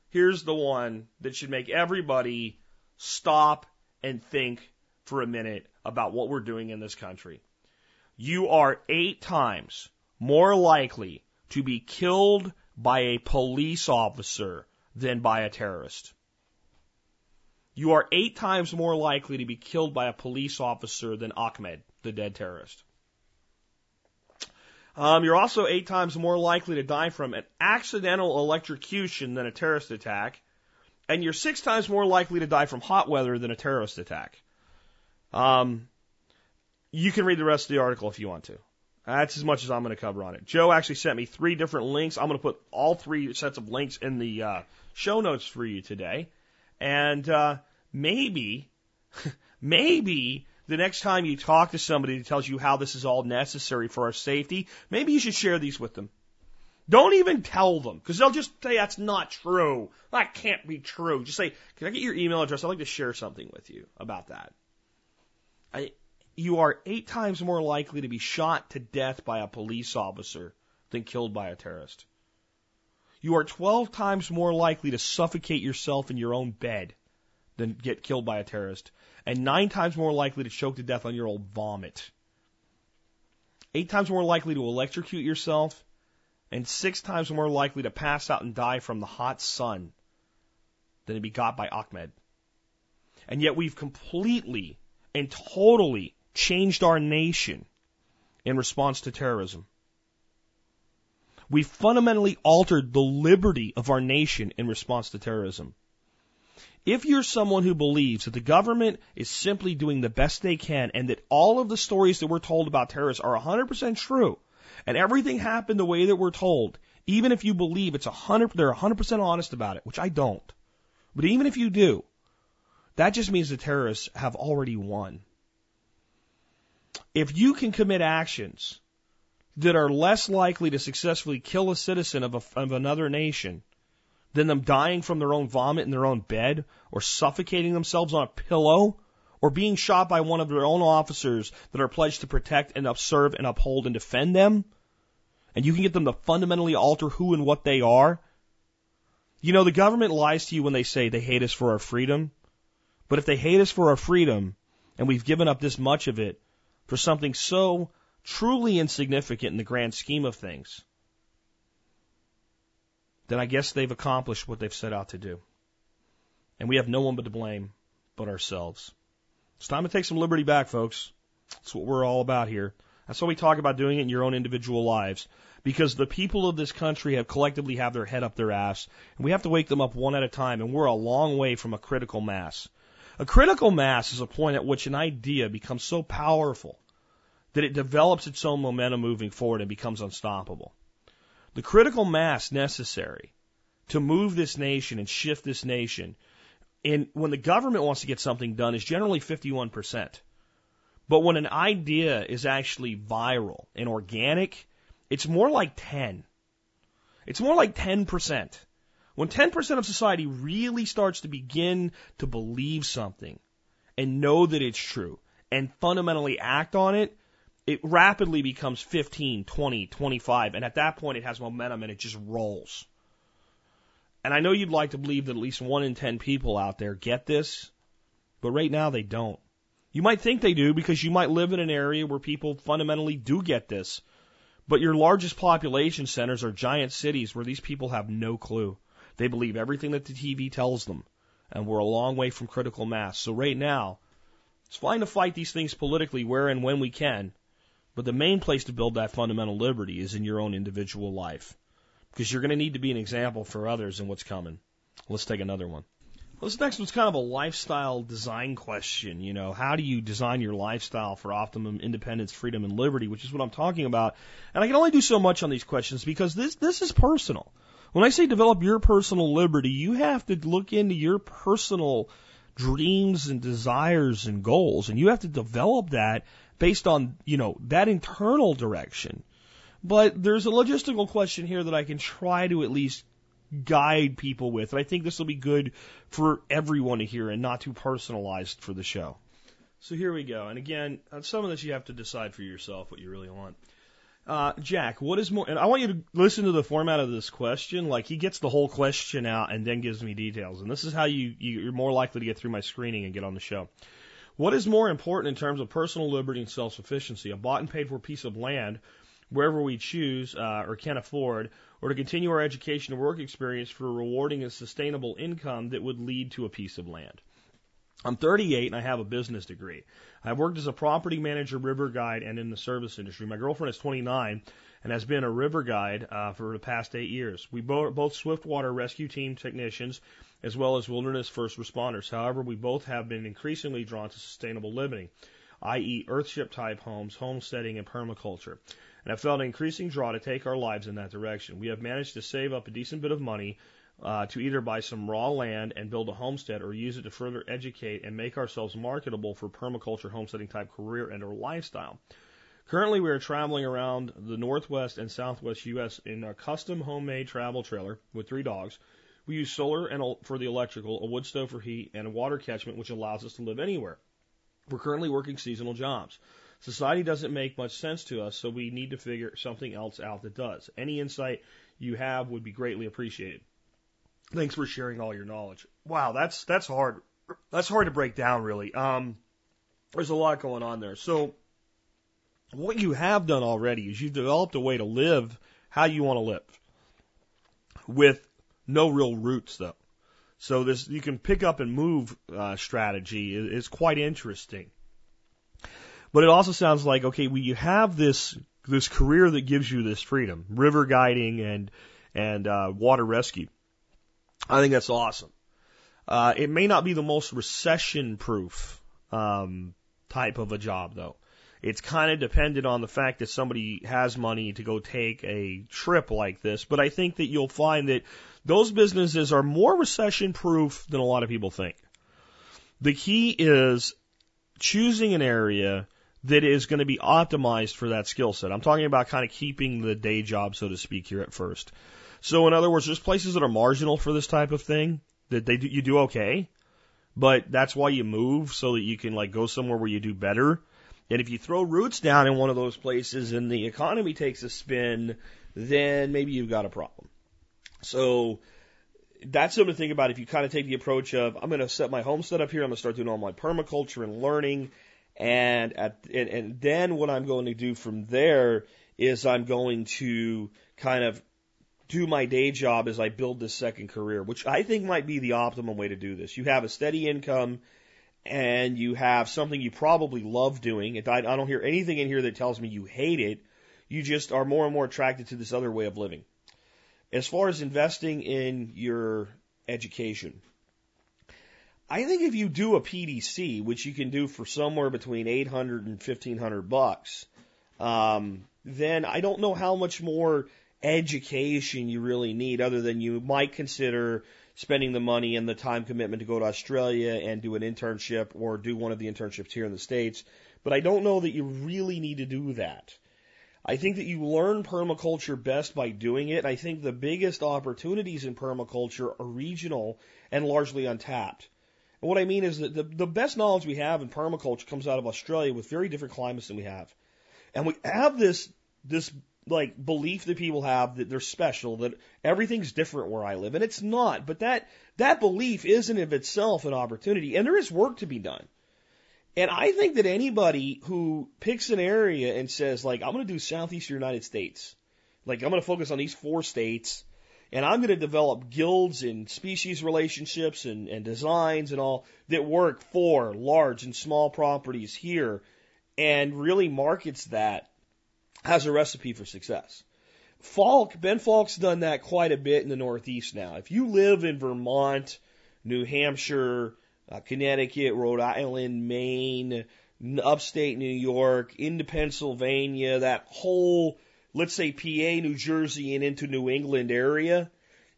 Here's the one that should make everybody stop and think for a minute about what we're doing in this country. You are eight times more likely to be killed by a police officer than by a terrorist. You are eight times more likely to be killed by a police officer than Ahmed, the dead terrorist. Um, you're also eight times more likely to die from an accidental electrocution than a terrorist attack, and you're six times more likely to die from hot weather than a terrorist attack. Um, you can read the rest of the article if you want to. That's as much as I'm going to cover on it. Joe actually sent me three different links. I'm going to put all three sets of links in the uh, show notes for you today. And uh, maybe, maybe the next time you talk to somebody that tells you how this is all necessary for our safety, maybe you should share these with them. Don't even tell them, because they'll just say that's not true. That can't be true. Just say, can I get your email address? I'd like to share something with you about that. I, you are eight times more likely to be shot to death by a police officer than killed by a terrorist. You are 12 times more likely to suffocate yourself in your own bed than get killed by a terrorist, and nine times more likely to choke to death on your own vomit. Eight times more likely to electrocute yourself, and six times more likely to pass out and die from the hot sun than to be got by Ahmed. And yet we've completely and totally changed our nation in response to terrorism. We fundamentally altered the liberty of our nation in response to terrorism. If you're someone who believes that the government is simply doing the best they can and that all of the stories that we're told about terrorists are 100% true and everything happened the way that we're told, even if you believe it's 100, they're 100% honest about it, which I don't. But even if you do, that just means the terrorists have already won. If you can commit actions that are less likely to successfully kill a citizen of, a, of another nation than them dying from their own vomit in their own bed or suffocating themselves on a pillow or being shot by one of their own officers that are pledged to protect and observe and uphold and defend them, and you can get them to fundamentally alter who and what they are. You know, the government lies to you when they say they hate us for our freedom. But if they hate us for our freedom, and we've given up this much of it, for something so truly insignificant in the grand scheme of things, then I guess they've accomplished what they've set out to do. And we have no one but to blame but ourselves. It's time to take some liberty back, folks. That's what we're all about here. That's why we talk about doing it in your own individual lives. Because the people of this country have collectively have their head up their ass, and we have to wake them up one at a time, and we're a long way from a critical mass. A critical mass is a point at which an idea becomes so powerful that it develops its own momentum moving forward and becomes unstoppable. The critical mass necessary to move this nation and shift this nation, and when the government wants to get something done, is generally 51%. But when an idea is actually viral and organic, it's more like 10. It's more like 10%. When 10% of society really starts to begin to believe something and know that it's true and fundamentally act on it, it rapidly becomes 15, 20, 25, and at that point it has momentum and it just rolls. And I know you'd like to believe that at least one in 10 people out there get this, but right now they don't. You might think they do because you might live in an area where people fundamentally do get this. But your largest population centers are giant cities where these people have no clue. They believe everything that the TV tells them. And we're a long way from critical mass. So right now, it's fine to fight these things politically where and when we can. But the main place to build that fundamental liberty is in your own individual life. Because you're going to need to be an example for others in what's coming. Let's take another one. Well, this next one's kind of a lifestyle design question. You know, how do you design your lifestyle for optimum independence, freedom, and liberty, which is what I'm talking about. And I can only do so much on these questions because this, this is personal. When I say develop your personal liberty, you have to look into your personal dreams and desires and goals, and you have to develop that based on, you know, that internal direction. But there's a logistical question here that I can try to at least guide people with. And I think this will be good for everyone to hear and not too personalized for the show. So here we go. And again, on some of this you have to decide for yourself what you really want. Uh, Jack, what is more, and I want you to listen to the format of this question. Like he gets the whole question out and then gives me details. And this is how you, you're more likely to get through my screening and get on the show. What is more important in terms of personal liberty and self-sufficiency? A bought and paid for piece of land wherever we choose uh, or can afford, or to continue our education and work experience for a rewarding and sustainable income that would lead to a piece of land. I'm 38 and I have a business degree. I've worked as a property manager, river guide, and in the service industry. My girlfriend is 29 and has been a river guide uh, for the past eight years. We bo- both swiftwater rescue team technicians as well as wilderness first responders. However, we both have been increasingly drawn to sustainable living, i.e., earthship type homes, homesteading, and permaculture and have felt an increasing draw to take our lives in that direction. We have managed to save up a decent bit of money uh, to either buy some raw land and build a homestead or use it to further educate and make ourselves marketable for permaculture homesteading type career and or lifestyle. Currently, we are traveling around the northwest and southwest U.S. in a custom homemade travel trailer with three dogs. We use solar and for the electrical, a wood stove for heat, and a water catchment which allows us to live anywhere. We're currently working seasonal jobs. Society doesn't make much sense to us, so we need to figure something else out that does. Any insight you have would be greatly appreciated. Thanks for sharing all your knowledge. Wow, that's that's hard. That's hard to break down, really. Um, there's a lot going on there. So, what you have done already is you've developed a way to live how you want to live, with no real roots, though. So this you can pick up and move uh, strategy is, is quite interesting. But it also sounds like okay, we you have this this career that gives you this freedom, river guiding and and uh, water rescue. I think that's awesome. Uh, it may not be the most recession proof um, type of a job though. It's kind of dependent on the fact that somebody has money to go take a trip like this. But I think that you'll find that those businesses are more recession proof than a lot of people think. The key is choosing an area that is going to be optimized for that skill set. I'm talking about kind of keeping the day job, so to speak, here at first. So in other words, there's places that are marginal for this type of thing that they do, you do okay, but that's why you move so that you can like go somewhere where you do better. And if you throw roots down in one of those places and the economy takes a spin, then maybe you've got a problem. So that's something to think about if you kind of take the approach of I'm going to set my homestead up here, I'm going to start doing all my permaculture and learning and at and, and then what I'm going to do from there is I'm going to kind of do my day job as I build this second career, which I think might be the optimum way to do this. You have a steady income and you have something you probably love doing. I don't hear anything in here that tells me you hate it. You just are more and more attracted to this other way of living. As far as investing in your education, I think if you do a PDC, which you can do for somewhere between 800 and 1500 bucks, um, then I don't know how much more education you really need other than you might consider spending the money and the time commitment to go to Australia and do an internship or do one of the internships here in the States. But I don't know that you really need to do that. I think that you learn permaculture best by doing it. I think the biggest opportunities in permaculture are regional and largely untapped. And what I mean is that the, the best knowledge we have in permaculture comes out of Australia with very different climates than we have. And we have this, this like belief that people have that they're special, that everything's different where I live. And it's not. But that, that belief isn't of itself an opportunity. And there is work to be done. And I think that anybody who picks an area and says, like, I'm going to do southeastern United States, like, I'm going to focus on these four states, and I'm going to develop guilds and species relationships and, and designs and all that work for large and small properties here and really markets that has a recipe for success. Falk, Ben Falk's done that quite a bit in the Northeast now. If you live in Vermont, New Hampshire, uh, Connecticut, Rhode Island, Maine, upstate New York, into Pennsylvania, that whole, let's say PA, New Jersey, and into New England area,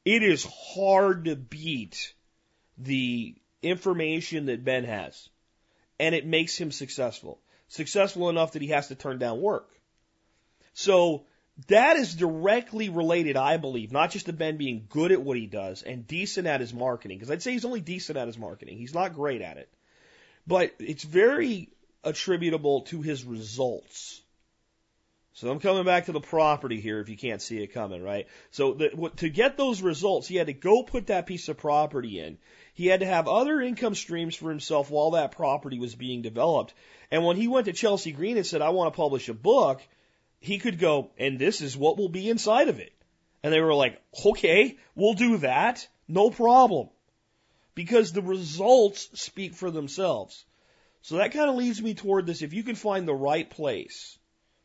it is hard to beat the information that Ben has. And it makes him successful. Successful enough that he has to turn down work. So that is directly related, I believe, not just to Ben being good at what he does and decent at his marketing, because I'd say he's only decent at his marketing. He's not great at it. But it's very attributable to his results. So I'm coming back to the property here if you can't see it coming, right? So the, to get those results, he had to go put that piece of property in. He had to have other income streams for himself while that property was being developed. And when he went to Chelsea Green and said, I want to publish a book, he could go, and this is what will be inside of it. And they were like, okay, we'll do that. No problem. Because the results speak for themselves. So that kind of leads me toward this. If you can find the right place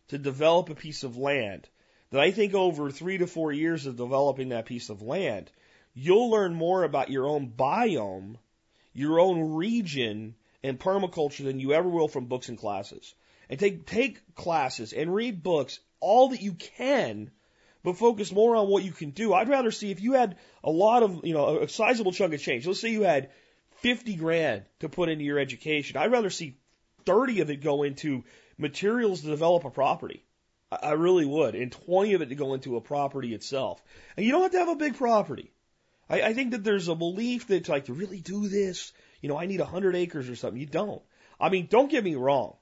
to develop a piece of land, that I think over three to four years of developing that piece of land, you'll learn more about your own biome, your own region, and permaculture than you ever will from books and classes and take take classes and read books all that you can, but focus more on what you can do. I'd rather see if you had a lot of you know a sizable chunk of change. Let's say you had fifty grand to put into your education. I'd rather see thirty of it go into materials to develop a property. I really would, and 20 of it to go into a property itself. And you don't have to have a big property. I, I think that there's a belief that like to really do this, you know, I need 100 acres or something. You don't. I mean, don't get me wrong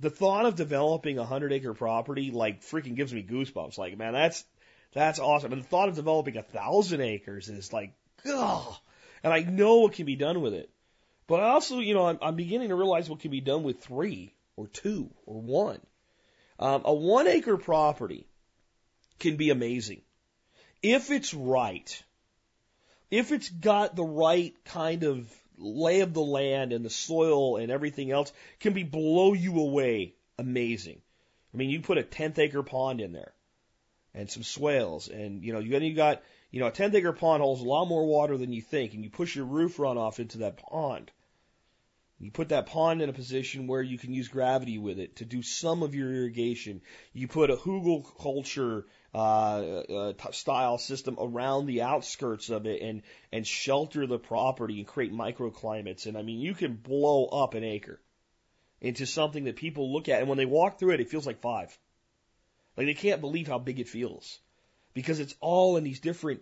the thought of developing a hundred acre property like freaking gives me goosebumps. Like, man, that's that's awesome. And the thought of developing a thousand acres is like, ugh. And I know what can be done with it. But I also, you know, I'm, I'm beginning to realize what can be done with three or two or one. Um, a one acre property can be amazing if it's right. If it's got the right kind of lay of the land and the soil and everything else can be blow you away amazing. I mean, you put a tenth acre pond in there and some swales and, you know, you, you got, you know, a tenth acre pond holds a lot more water than you think and you push your roof runoff into that pond. You put that pond in a position where you can use gravity with it to do some of your irrigation. You put a hugelkultur uh, uh, style system around the outskirts of it and and shelter the property and create microclimates. And I mean, you can blow up an acre into something that people look at, and when they walk through it, it feels like five. Like they can't believe how big it feels because it's all in these different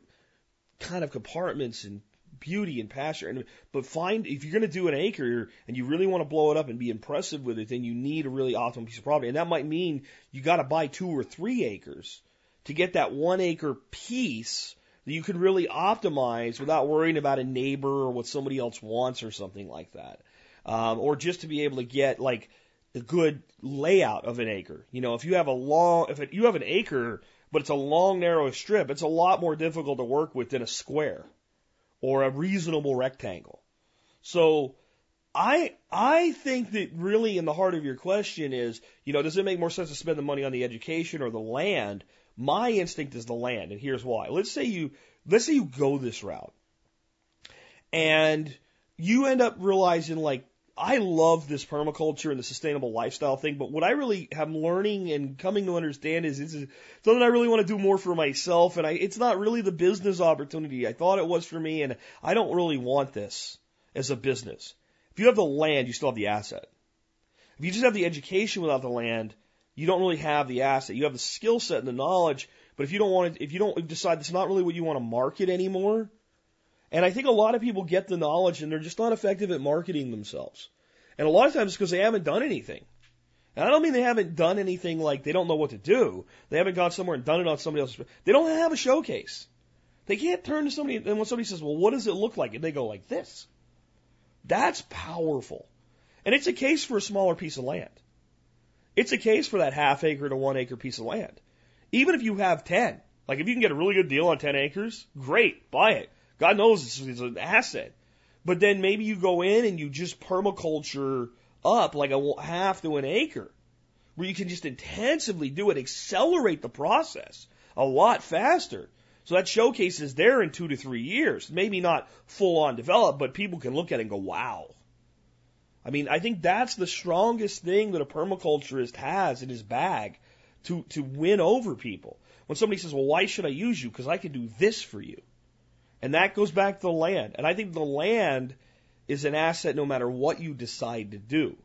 kind of compartments and beauty and pasture. And but find if you're going to do an acre and you really want to blow it up and be impressive with it, then you need a really optimal piece of property, and that might mean you got to buy two or three acres to get that one acre piece that you could really optimize without worrying about a neighbor or what somebody else wants or something like that. Um, or just to be able to get like a good layout of an acre. You know, if you have a long, if it, you have an acre, but it's a long, narrow strip, it's a lot more difficult to work with than a square or a reasonable rectangle. So, I I think that really in the heart of your question is, you know, does it make more sense to spend the money on the education or the land my instinct is the land, and here's why. Let's say you let's say you go this route, and you end up realizing like I love this permaculture and the sustainable lifestyle thing, but what I really am learning and coming to understand is it's something I really want to do more for myself, and I, it's not really the business opportunity I thought it was for me, and I don't really want this as a business. If you have the land, you still have the asset. If you just have the education without the land, you don't really have the asset. You have the skill set and the knowledge, but if you don't want to, if you don't decide it's not really what you want to market anymore, And I think a lot of people get the knowledge and they're just not effective at marketing themselves. And a lot of times it's because they haven't done anything. And I don't mean they haven't done anything like they don't know what to do. They haven't gone somewhere and done it on somebody else. They don't have a showcase. They can't turn to somebody and when somebody says, "Well, what does it look like?" and they go like this. That's powerful. And it's a case for a smaller piece of land. It's a case for that half acre to one acre piece of land. Even if you have 10, like if you can get a really good deal on 10 acres, great, buy it. God knows it's, an asset. But then maybe you go in and you just permaculture up like a half to an acre where you can just intensively do it, accelerate the process a lot faster. So that showcase is there in two to three years. Maybe not full on developed, but people can look at it and go, wow. I mean, I think that's the strongest thing that a permaculturist has in his bag to, to win over people. When somebody says, well, why should I use you? Because I can do this for you. And that goes back to the land. And I think the land is an asset no matter what you decide to do.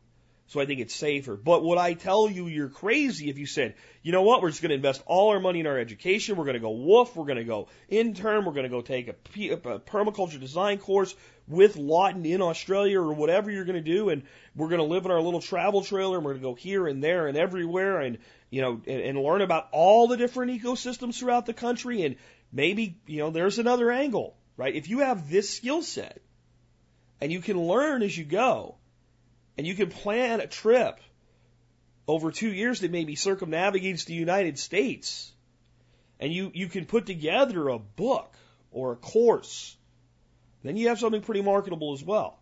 So I think it's safer. But would I tell you you're crazy if you said, you know what, we're just going to invest all our money in our education. We're going to go WWOOF. We're going to go intern. We're going to go take a, a permaculture design course with Lawton in Australia or whatever you're going to do. And we're going to live in our little travel trailer and we're going to go here and there and everywhere and, you know, and, and learn about all the different ecosystems throughout the country. And maybe, you know, there's another angle, right? If you have this skill set and you can learn as you go, and you can plan a trip over two years that maybe circumnavigates the United States. And you, you can put together a book or a course. Then you have something pretty marketable as well.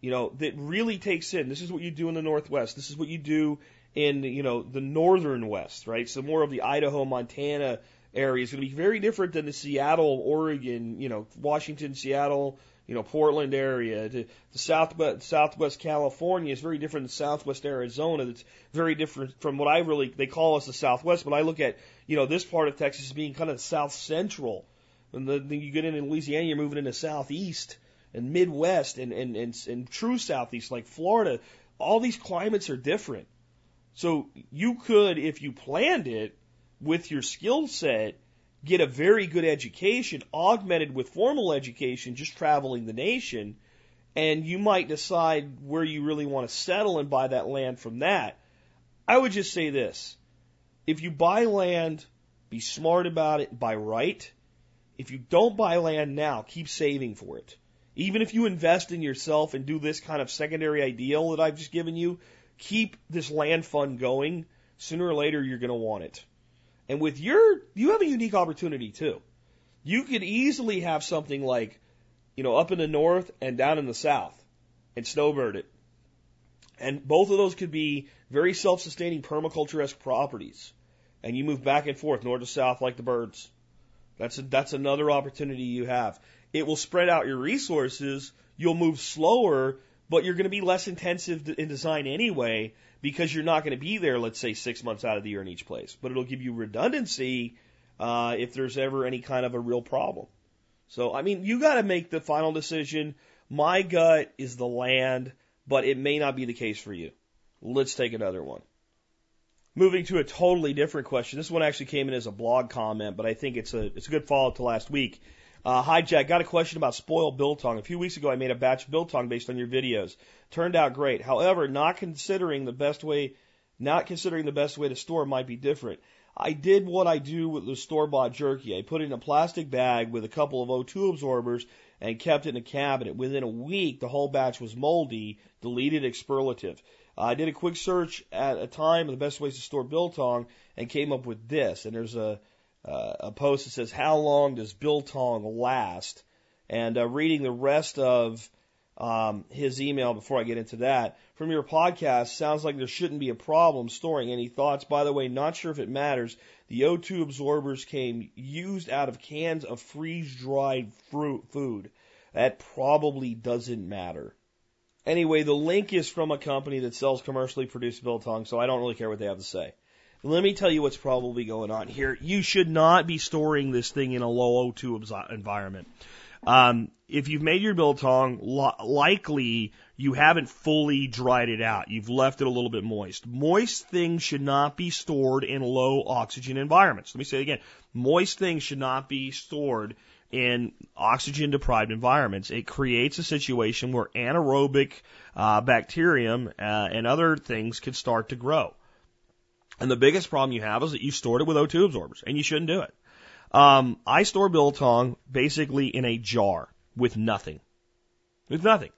You know, that really takes in. This is what you do in the Northwest. This is what you do in, you know, the Northern West, right? So more of the Idaho, Montana area is going to be very different than the Seattle, Oregon, you know, Washington, Seattle, you know, Portland area, to the southwest, southwest California is very different than southwest Arizona. That's very different from what I really, they call us the southwest, but I look at, you know, this part of Texas as being kind of south central. And then you get into Louisiana, you're moving into southeast and Midwest and, and, and, and true southeast like Florida. All these climates are different. So you could, if you planned it with your skill set, get a very good education augmented with formal education, just traveling the nation, and you might decide where you really want to settle and buy that land from that. I would just say this. If you buy land, be smart about it, buy right. If you don't buy land now, keep saving for it. Even if you invest in yourself and do this kind of secondary ideal that I've just given you, keep this land fund going. Sooner or later, you're going to want it. And with your, you have a unique opportunity too. You could easily have something like, you know, up in the north and down in the south and snowbird it. And both of those could be very self-sustaining permaculture-esque properties. And you move back and forth, north to south like the birds. That's a, that's another opportunity you have. It will spread out your resources. You'll move slower, but you're going to be less intensive in design anyway because you're not going to be there, let's say, six months out of the year in each place. But it'll give you redundancy uh, if there's ever any kind of a real problem. So, I mean, you got to make the final decision. My gut is the land, but it may not be the case for you. Let's take another one. Moving to a totally different question. This one actually came in as a blog comment, but I think it's a it's a good follow up to last week. Uh, hi, Jack. Got a question about spoiled biltong. A few weeks ago, I made a batch of biltong based on your videos. Turned out great. However, not considering the best way, not considering the best way to store might be different. I did what I do with the store bought jerky. I put it in a plastic bag with a couple of O2 absorbers and kept it in a cabinet. Within a week, the whole batch was moldy, deleted expurgative. Uh, I did a quick search at a time of the best ways to store biltong and came up with this. And there's a uh, a post that says, How long does Biltong last? And uh, reading the rest of um, his email before I get into that. From your podcast, sounds like there shouldn't be a problem storing any thoughts. By the way, not sure if it matters. The O2 absorbers came used out of cans of freeze dried fruit food. That probably doesn't matter. Anyway, the link is from a company that sells commercially produced biltong, so I don't really care what they have to say. Let me tell you what's probably going on here. You should not be storing this thing in a low O2 environment. Um, if you've made your biltong, likely you haven't fully dried it out. You've left it a little bit moist. Moist things should not be stored in low oxygen environments. Let me say it again. Moist things should not be stored in oxygen deprived environments. It creates a situation where anaerobic uh, bacterium uh, and other things could start to grow. And the biggest problem you have is that you stored it with O2 absorbers, and you shouldn't do it. Um, I store biltong basically in a jar with nothing, with nothing,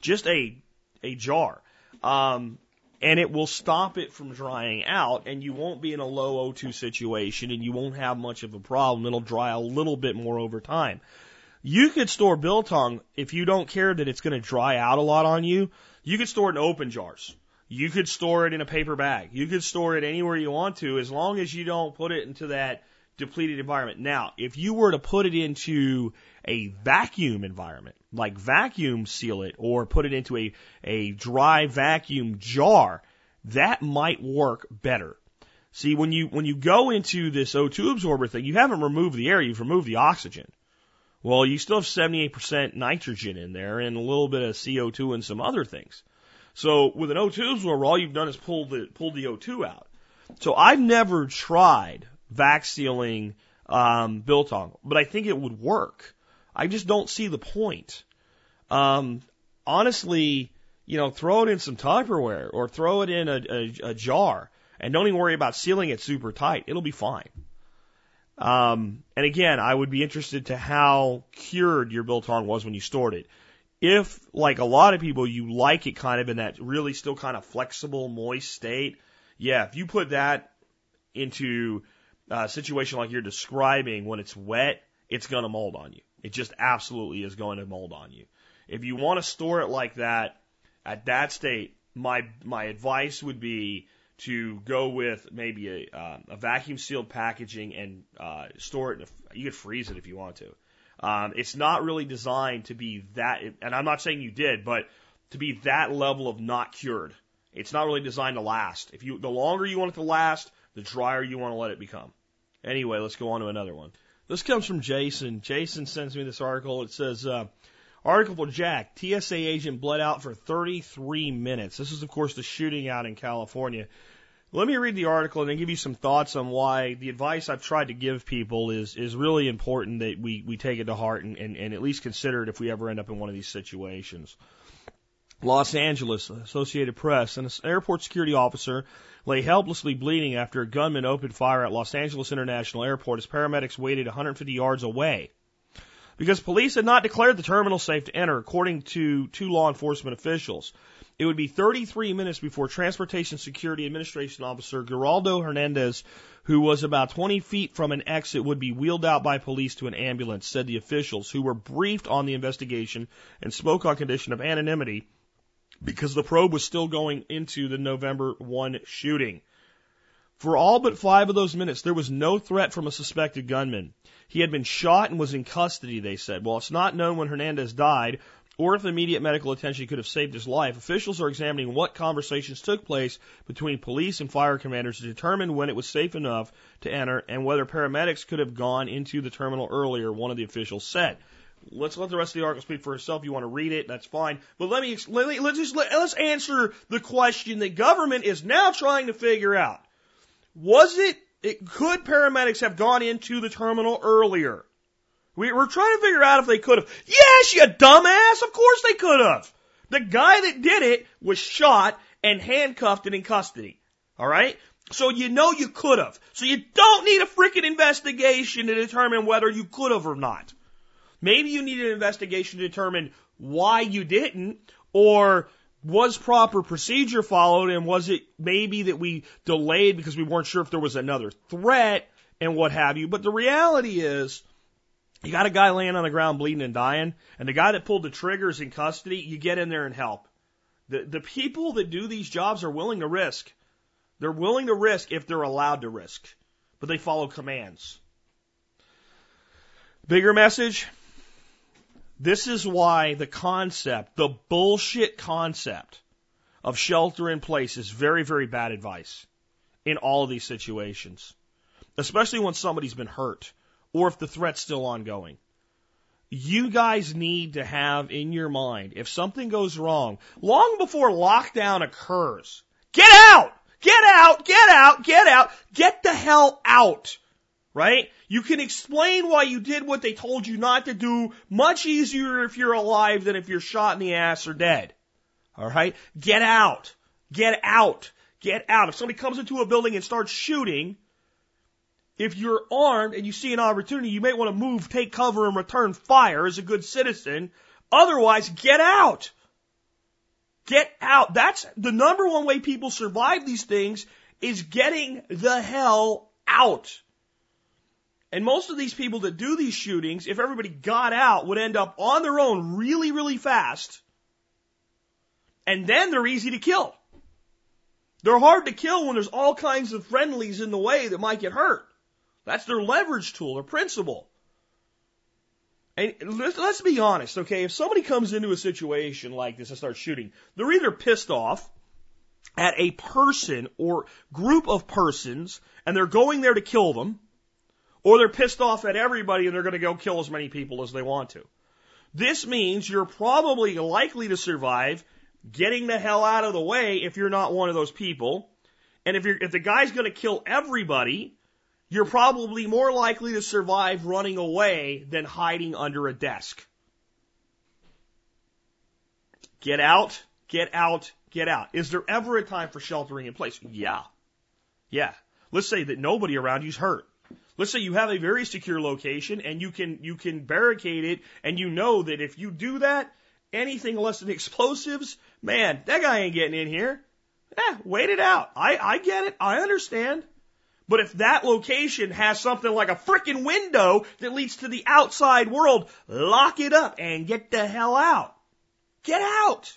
just a a jar, um, and it will stop it from drying out, and you won't be in a low O2 situation, and you won't have much of a problem. It'll dry a little bit more over time. You could store biltong if you don't care that it's going to dry out a lot on you. You could store it in open jars. You could store it in a paper bag. You could store it anywhere you want to as long as you don't put it into that depleted environment. Now, if you were to put it into a vacuum environment, like vacuum seal it or put it into a, a dry vacuum jar, that might work better. See, when you, when you go into this O2 absorber thing, you haven't removed the air, you've removed the oxygen. Well, you still have 78% nitrogen in there and a little bit of CO2 and some other things. So with an O2 absorber, all you've done is pull the pull the O2 out. So I've never tried vac sealing um, biltong, but I think it would work. I just don't see the point. Um, honestly, you know, throw it in some Tupperware or throw it in a, a, a jar, and don't even worry about sealing it super tight. It'll be fine. Um, and again, I would be interested to how cured your biltong was when you stored it if, like a lot of people, you like it kind of in that really still kind of flexible, moist state, yeah, if you put that into a situation like you're describing when it's wet, it's going to mold on you. It just absolutely is going to mold on you. If you want to store it like that, at that state, my my advice would be to go with maybe a, uh, a vacuum sealed packaging and uh, store it. In a, you could freeze it if you want to. Um, it's not really designed to be that, and I'm not saying you did, but to be that level of not cured. It's not really designed to last. If you, the longer you want it to last, the drier you want to let it become. Anyway, let's go on to another one. This comes from Jason. Jason sends me this article. It says, uh, article for Jack, TSA agent bled out for 33 minutes. This is, of course, the shooting out in California. Let me read the article and then give you some thoughts on why the advice I've tried to give people is, is really important that we, we take it to heart and, and, and at least consider it if we ever end up in one of these situations. Los Angeles, Associated Press, an airport security officer lay helplessly bleeding after a gunman opened fire at Los Angeles International Airport as paramedics waited 150 yards away. Because police had not declared the terminal safe to enter, according to two law enforcement officials. It would be 33 minutes before Transportation Security Administration Officer Gerardo Hernandez, who was about 20 feet from an exit, would be wheeled out by police to an ambulance, said the officials, who were briefed on the investigation and spoke on condition of anonymity because the probe was still going into the November 1 shooting. For all but five of those minutes, there was no threat from a suspected gunman. He had been shot and was in custody, they said. While it's not known when Hernandez died, or if immediate medical attention could have saved his life, officials are examining what conversations took place between police and fire commanders to determine when it was safe enough to enter and whether paramedics could have gone into the terminal earlier, one of the officials said. Let's let the rest of the article speak for itself. You want to read it, that's fine. But let me let me, let's just let, let's answer the question that government is now trying to figure out. Was it, it could paramedics have gone into the terminal earlier? We were trying to figure out if they could have. Yes, you dumbass! Of course they could have! The guy that did it was shot and handcuffed and in custody. Alright? So you know you could have. So you don't need a freaking investigation to determine whether you could have or not. Maybe you need an investigation to determine why you didn't, or was proper procedure followed, and was it maybe that we delayed because we weren't sure if there was another threat and what have you. But the reality is, you got a guy laying on the ground bleeding and dying, and the guy that pulled the triggers in custody, you get in there and help. The, the people that do these jobs are willing to risk. They're willing to risk if they're allowed to risk, but they follow commands. Bigger message. This is why the concept, the bullshit concept of shelter in place is very, very bad advice in all of these situations, especially when somebody's been hurt or if the threat's still ongoing. You guys need to have in your mind, if something goes wrong, long before lockdown occurs, get out! Get out! Get out! Get out! Get the hell out! right? You can explain why you did what they told you not to do much easier if you're alive than if you're shot in the ass or dead. All right? Get out. Get out. Get out. If somebody comes into a building and starts shooting, if you're armed and you see an opportunity, you may want to move, take cover, and return fire as a good citizen. Otherwise, get out. Get out. That's the number one way people survive these things is getting the hell out. And most of these people that do these shootings, if everybody got out, would end up on their own really, really fast. And then they're easy to kill. They're hard to kill when there's all kinds of friendlies in the way that might get hurt. That's their leverage tool, their principle. And let's, let's be honest, okay? If somebody comes into a situation like this and starts shooting, they're either pissed off at a person or group of persons and they're going there to kill them, or they're pissed off at everybody and they're going to go kill as many people as they want to. This means you're probably likely to survive getting the hell out of the way if you're not one of those people. And if you're, if the guy's going to kill everybody, you're probably more likely to survive running away than hiding under a desk. Get out, get out, get out. Is there ever a time for sheltering in place? Yeah. Yeah. Let's say that nobody around you's hurt. Let's say you have a very secure location and you can, you can barricade it and you know that if you do that, anything less than explosives, man, that guy ain't getting in here. Eh, wait it out. I, I get it. I understand. But if that location has something like a freaking window that leads to the outside world, lock it up and get the hell out. Get out.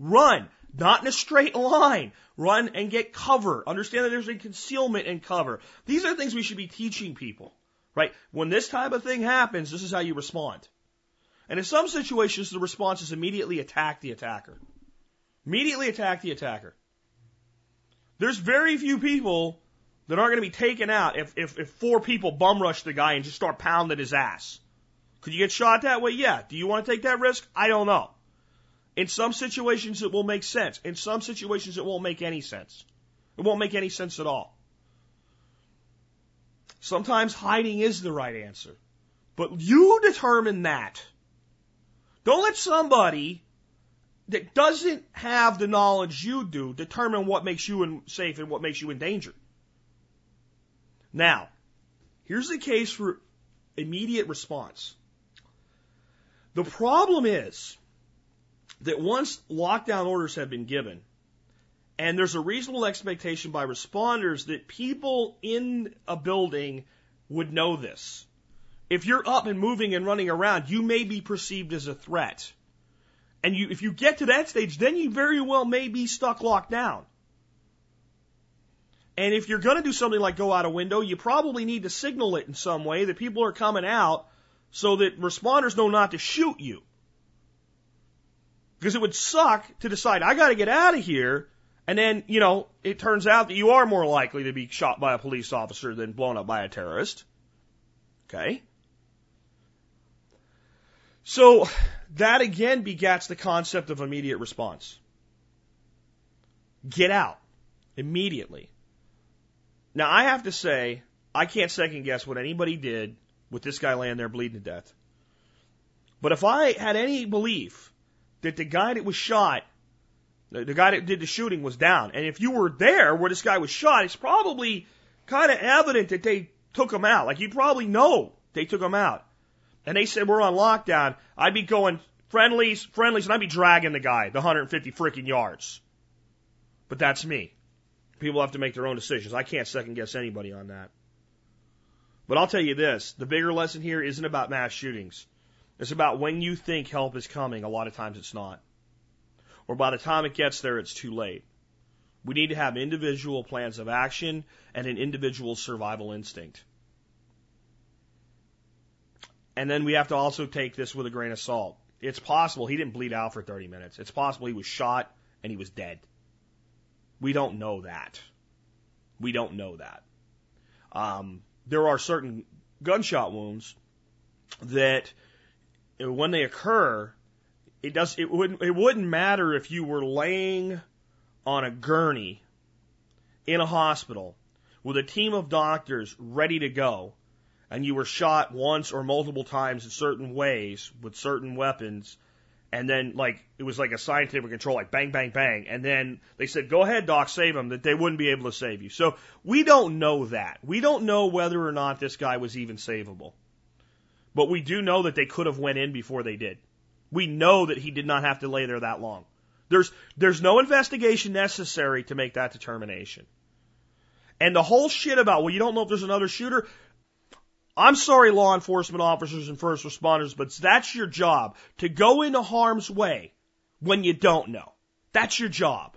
Run. Not in a straight line. Run and get cover. Understand that there's a concealment and cover. These are things we should be teaching people, right? When this type of thing happens, this is how you respond. And in some situations, the response is immediately attack the attacker. Immediately attack the attacker. There's very few people that aren't going to be taken out if, if, if four people bum rush the guy and just start pounding his ass. Could you get shot that way? Yeah. Do you want to take that risk? I don't know. In some situations, it will make sense. In some situations, it won't make any sense. It won't make any sense at all. Sometimes hiding is the right answer. But you determine that. Don't let somebody that doesn't have the knowledge you do determine what makes you safe and what makes you in danger. Now, here's the case for immediate response. The problem is that once lockdown orders have been given, and there's a reasonable expectation by responders that people in a building would know this. If you're up and moving and running around, you may be perceived as a threat. And you, if you get to that stage, then you very well may be stuck locked down. And if you're going to do something like go out a window, you probably need to signal it in some way that people are coming out so that responders know not to shoot you. Because it would suck to decide, I got to get out of here. And then, you know, it turns out that you are more likely to be shot by a police officer than blown up by a terrorist. Okay? So, that again begats the concept of immediate response. Get out immediately. Now, I have to say, I can't second guess what anybody did with this guy laying there bleeding to death. But if I had any belief that the guy that was shot, the guy that did the shooting was down, and if you were there where this guy was shot, it's probably kind of evident that they took him out. Like you probably know they took him out. And they said we're on lockdown. I'd be going friendlies, friendlies, and I'd be dragging the guy the 150 freaking yards. But that's me. People have to make their own decisions. I can't second guess anybody on that. But I'll tell you this the bigger lesson here isn't about mass shootings. It's about when you think help is coming, a lot of times it's not. Or by the time it gets there, it's too late. We need to have individual plans of action and an individual survival instinct. And then we have to also take this with a grain of salt. It's possible he didn't bleed out for 30 minutes. It's possible he was shot and he was dead. We don't know that. We don't know that. Um, there are certain gunshot wounds that when they occur, it does it wouldn't it wouldn't matter if you were laying on a gurney in a hospital with a team of doctors ready to go, and you were shot once or multiple times in certain ways with certain weapons, and then like it was like a scientific control, like bang, bang, bang, and then they said, "Go ahead, doc, save him," that they wouldn't be able to save you. So we don't know that. We don't know whether or not this guy was even savable, but we do know that they could have went in before they did. We know that he did not have to lay there that long. There's there's no investigation necessary to make that determination. And the whole shit about well, you don't know if there's another shooter. I'm sorry, law enforcement officers and first responders, but that's your job to go into harm's way when you don't know. That's your job.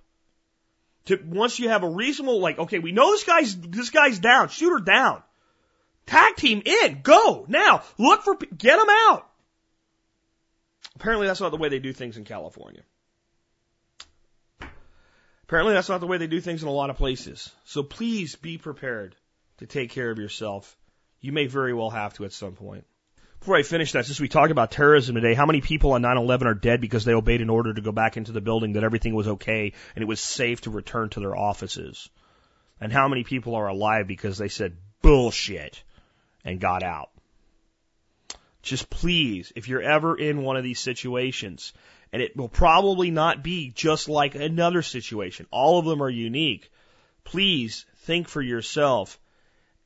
To once you have a reasonable, like, okay, we know this guy's this guy's down, shoot her down. Tag team in, go now. Look for get him out. Apparently, that's not the way they do things in California. Apparently, that's not the way they do things in a lot of places. So please be prepared to take care of yourself you may very well have to at some point. Before I finish that, since we talk about terrorism today, how many people on 9-11 are dead because they obeyed an order to go back into the building that everything was okay and it was safe to return to their offices? And how many people are alive because they said bullshit and got out? Just please, if you're ever in one of these situations, and it will probably not be just like another situation, all of them are unique, please think for yourself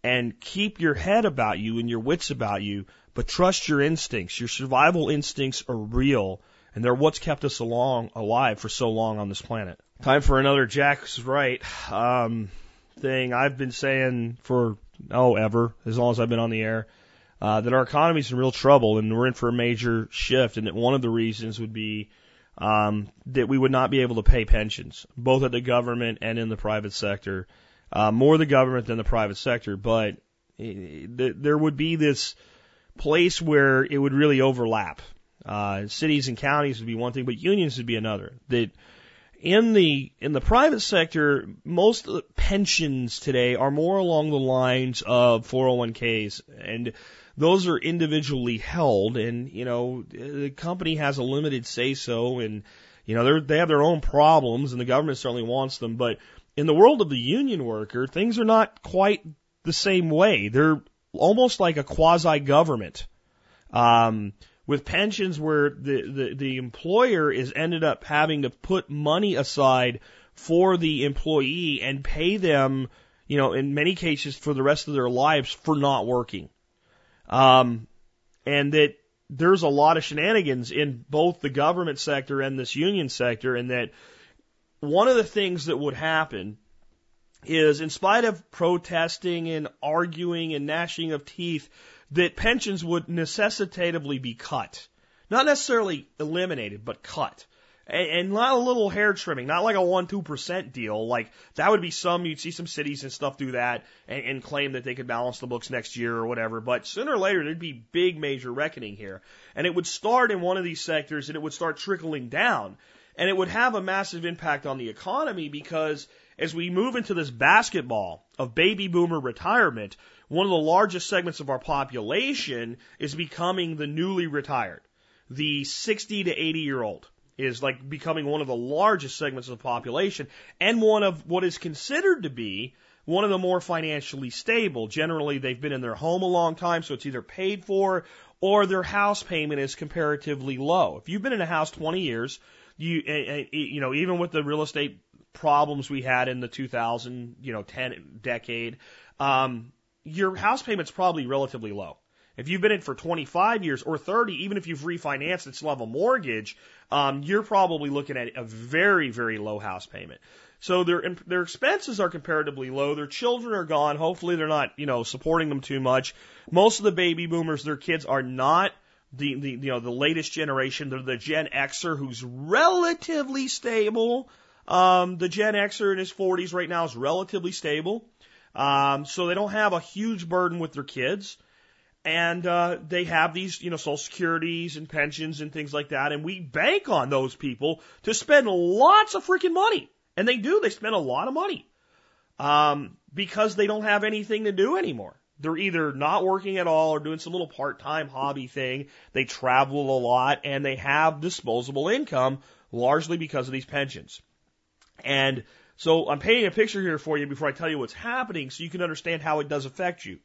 and keep your head about you and your wits about you, but trust your instincts. Your survival instincts are real, and they're what's kept us along alive for so long on this planet. Time for another Jack's right um, thing. I've been saying for oh ever as long as I've been on the air uh, that our economy's in real trouble and we're in for a major shift, and that one of the reasons would be um, that we would not be able to pay pensions, both at the government and in the private sector uh, more the government than the private sector, but there would be this place where it would really overlap. Uh, cities and counties would be one thing, but unions would be another. That in the in the private sector, most pensions today are more along the lines of 401ks, and those are individually held, and you know the company has a limited say so, and you know they they have their own problems, and the government certainly wants them, but in the world of the union worker, things are not quite the same way. They're almost like a quasi government. Um, with pensions where the, the, the employer is ended up having to put money aside for the employee and pay them, you know, in many cases for the rest of their lives for not working. Um, and that there's a lot of shenanigans in both the government sector and this union sector and that one of the things that would happen is, in spite of protesting and arguing and gnashing of teeth, that pensions would necessitatively be cut. Not necessarily eliminated, but cut. And, and not a little hair trimming, not like a 1 2% deal. Like, that would be some, you'd see some cities and stuff do that and, and claim that they could balance the books next year or whatever. But sooner or later, there'd be big major reckoning here. And it would start in one of these sectors and it would start trickling down. And it would have a massive impact on the economy because as we move into this basketball of baby boomer retirement, one of the largest segments of our population is becoming the newly retired. The 60 to 80 year old is like becoming one of the largest segments of the population and one of what is considered to be one of the more financially stable. Generally, they've been in their home a long time, so it's either paid for or their house payment is comparatively low. If you've been in a house 20 years, you you know even with the real estate problems we had in the 2000 you know 10 decade, um, your house payment's probably relatively low. If you've been in for 25 years or 30, even if you've refinanced and still have a mortgage, um, you're probably looking at a very, very low house payment. So their their expenses are comparatively low. Their children are gone. Hopefully, they're not you know supporting them too much. Most of the baby boomers, their kids are not the, the you know the latest generation. They're the Gen Xer who's relatively stable. Um, the Gen Xer in his 40s right now is relatively stable. Um, so they don't have a huge burden with their kids. And uh, they have these, you know, social securities and pensions and things like that. And we bank on those people to spend lots of freaking money. And they do. They spend a lot of money um, because they don't have anything to do anymore. They're either not working at all or doing some little part-time hobby thing. They travel a lot and they have disposable income largely because of these pensions. And So I'm painting a picture here for you before I tell you what's happening so you can understand how it does affect you.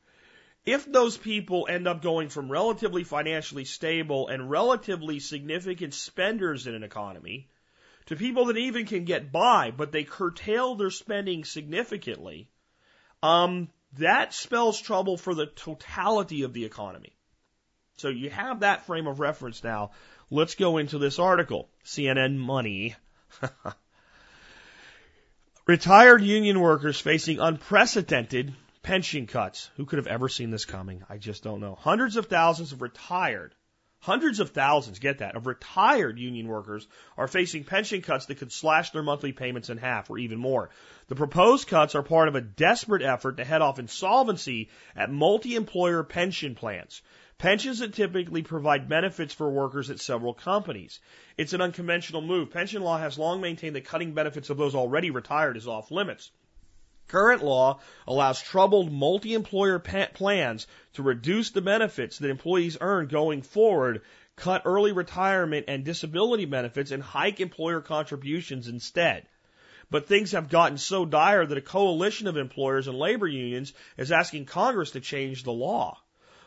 If those people end up going from relatively financially stable and relatively significant spenders in an economy to people that even can get by, but they curtail their spending significantly, um, that spells trouble for the totality of the economy. So you have that frame of reference now. Let's go into this article. CNN Money. Retired union workers facing unprecedented pension cuts. Who could have ever seen this coming? I just don't know. Hundreds of thousands of retired, hundreds of thousands, get that, of retired union workers are facing pension cuts that could slash their monthly payments in half or even more. The proposed cuts are part of a desperate effort to head off insolvency at multi-employer pension plans. Pensions that typically provide benefits for workers at several companies. It's an unconventional move. Pension law has long maintained that cutting benefits of those already retired is off limits. Current law allows troubled multi-employer plans to reduce the benefits that employees earn going forward, cut early retirement and disability benefits, and hike employer contributions instead. But things have gotten so dire that a coalition of employers and labor unions is asking Congress to change the law.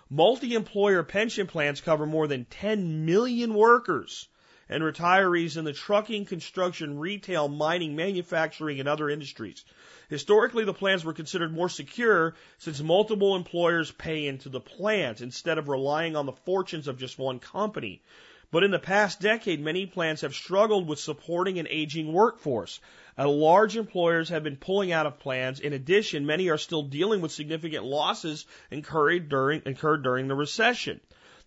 Multi-employer pension plans cover more than 10 million workers and retirees in the trucking, construction, retail, mining, manufacturing, and other industries. Historically, the plans were considered more secure since multiple employers pay into the plans instead of relying on the fortunes of just one company. But in the past decade, many plans have struggled with supporting an aging workforce. Uh, large employers have been pulling out of plans. In addition, many are still dealing with significant losses incurred during, incurred during the recession.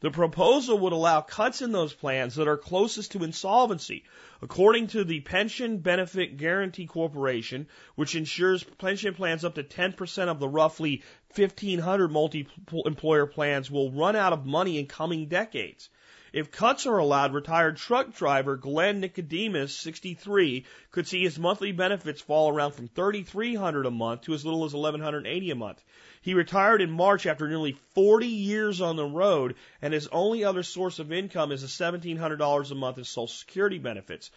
The proposal would allow cuts in those plans that are closest to insolvency. According to the Pension Benefit Guaranty Corporation, which insures pension plans up to 10% of the roughly 1,500 multi-employer plans will run out of money in coming decades. If cuts are allowed, retired truck driver Glenn Nicodemus, 63, could see his monthly benefits fall around from 3,300 a month to as little as 1,180 a month. He retired in March after nearly 40 years on the road, and his only other source of income is a $1,700 a month in Social Security benefits.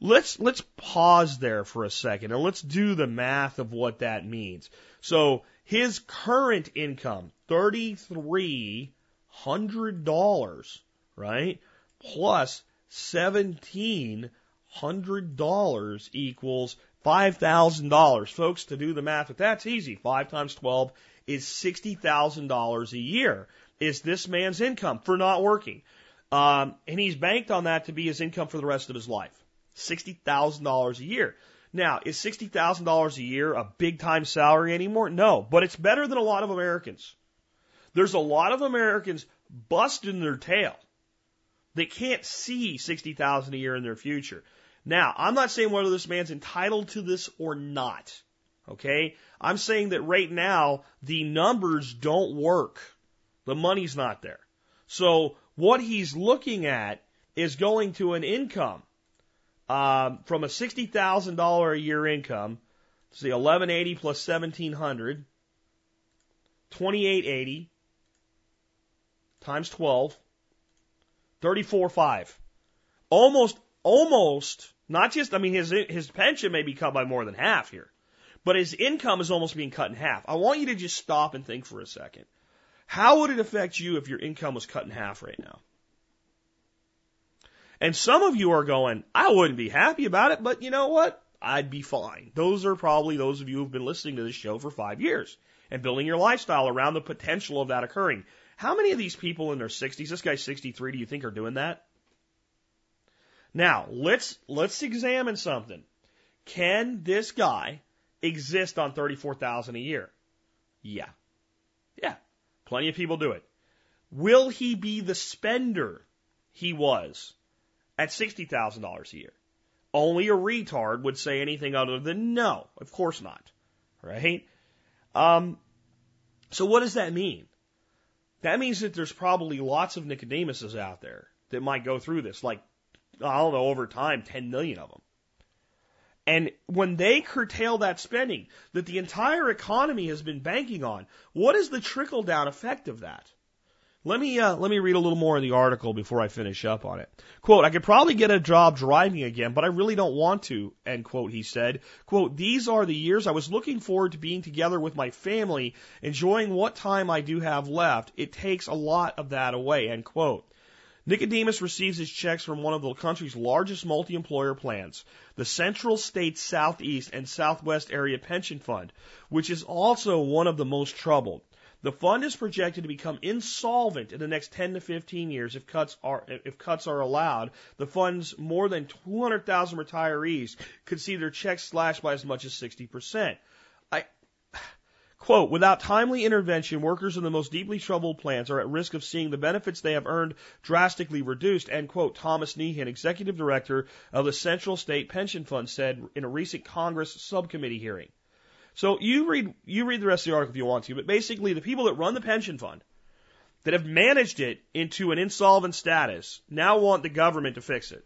Let's let's pause there for a second and let's do the math of what that means. So his current income, thirty three hundred dollars right? Plus $1,700 equals $5,000. Folks, to do the math, if that's easy, 5 times 12 is $60,000 a year is this man's income for not working. Um, and he's banked on that to be his income for the rest of his life. $60,000 a year. Now, is $60,000 a year a big time salary anymore? No, but it's better than a lot of Americans. There's a lot of Americans busting their tail they can't see 60,000 a year in their future. Now, I'm not saying whether this man's entitled to this or not. Okay? I'm saying that right now, the numbers don't work. The money's not there. So, what he's looking at is going to an income um, from a $60,000 a year income, see, 1180 plus 1700, 2880 times 12, 34.5. Almost, almost, not just, I mean, his, his pension may be cut by more than half here, but his income is almost being cut in half. I want you to just stop and think for a second. How would it affect you if your income was cut in half right now? And some of you are going, I wouldn't be happy about it, but you know what? I'd be fine. Those are probably those of you who've been listening to this show for five years and building your lifestyle around the potential of that occurring. How many of these people in their 60s, this guy's 63, do you think are doing that? Now, let's, let's examine something. Can this guy exist on 34,000 a year? Yeah. Yeah. Plenty of people do it. Will he be the spender he was at $60,000 a year? Only a retard would say anything other than no. Of course not. Right? Um, so what does that mean? That means that there's probably lots of Nicodemuses out there that might go through this, like, I don't know, over time, 10 million of them. And when they curtail that spending that the entire economy has been banking on, what is the trickle down effect of that? Let me uh, let me read a little more of the article before I finish up on it. Quote, I could probably get a job driving again, but I really don't want to, end quote, he said. Quote, these are the years I was looking forward to being together with my family, enjoying what time I do have left. It takes a lot of that away, end quote. Nicodemus receives his checks from one of the country's largest multi-employer plans, the Central States Southeast and Southwest Area Pension Fund, which is also one of the most troubled. The fund is projected to become insolvent in the next 10 to 15 years if cuts are if cuts are allowed. The fund's more than 200,000 retirees could see their checks slashed by as much as 60%. I quote, without timely intervention, workers in the most deeply troubled plants are at risk of seeing the benefits they have earned drastically reduced, end quote. Thomas Nyhan, executive director of the Central State Pension Fund said in a recent Congress subcommittee hearing. So you read you read the rest of the article if you want to, but basically the people that run the pension fund that have managed it into an insolvent status now want the government to fix it.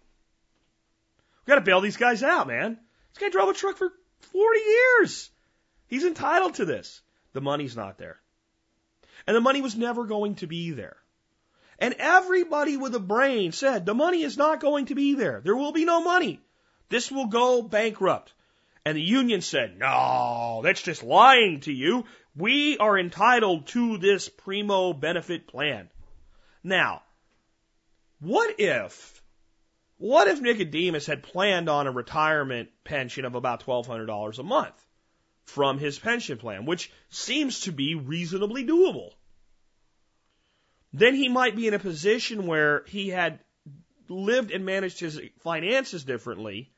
We got to bail these guys out, man. This guy drove a truck for 40 years. He's entitled to this. The money's not there. And the money was never going to be there. And everybody with a brain said the money is not going to be there. There will be no money. This will go bankrupt. And the union said, no, that's just lying to you. We are entitled to this primo benefit plan. Now, what if, what if Nicodemus had planned on a retirement pension of about $1,200 a month from his pension plan, which seems to be reasonably doable? Then he might be in a position where he had lived and managed his finances differently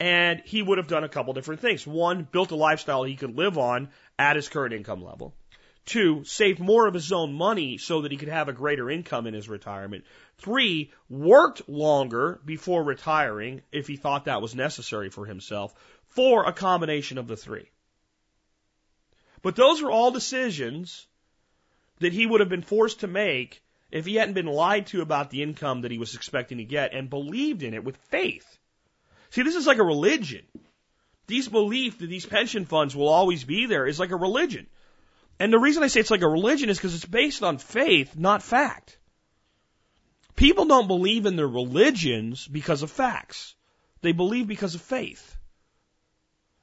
and he would have done a couple different things. One, built a lifestyle he could live on at his current income level. Two, saved more of his own money so that he could have a greater income in his retirement. Three, worked longer before retiring if he thought that was necessary for himself. Four, a combination of the three. But those were all decisions that he would have been forced to make if he hadn't been lied to about the income that he was expecting to get and believed in it with faith. See, this is like a religion. These belief that these pension funds will always be there is like a religion. And the reason I say it's like a religion is because it's based on faith, not fact. People don't believe in their religions because of facts. They believe because of faith.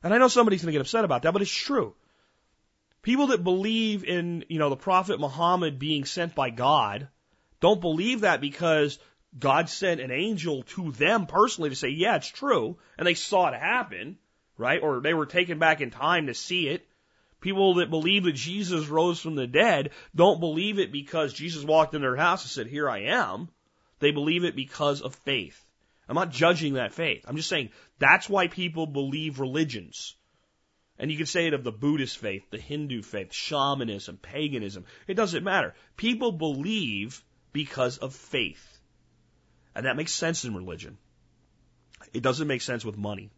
And I know somebody's going to get upset about that, but it's true. People that believe in, you know, the Prophet Muhammad being sent by God don't believe that because God sent an angel to them personally to say, yeah, it's true. And they saw it happen, right? Or they were taken back in time to see it. People that believe that Jesus rose from the dead don't believe it because Jesus walked in their house and said, here I am. They believe it because of faith. I'm not judging that faith. I'm just saying that's why people believe religions. And you can say it of the Buddhist faith, the Hindu faith, shamanism, paganism. It doesn't matter. People believe because of faith. And that makes sense in religion. It doesn't make sense with money.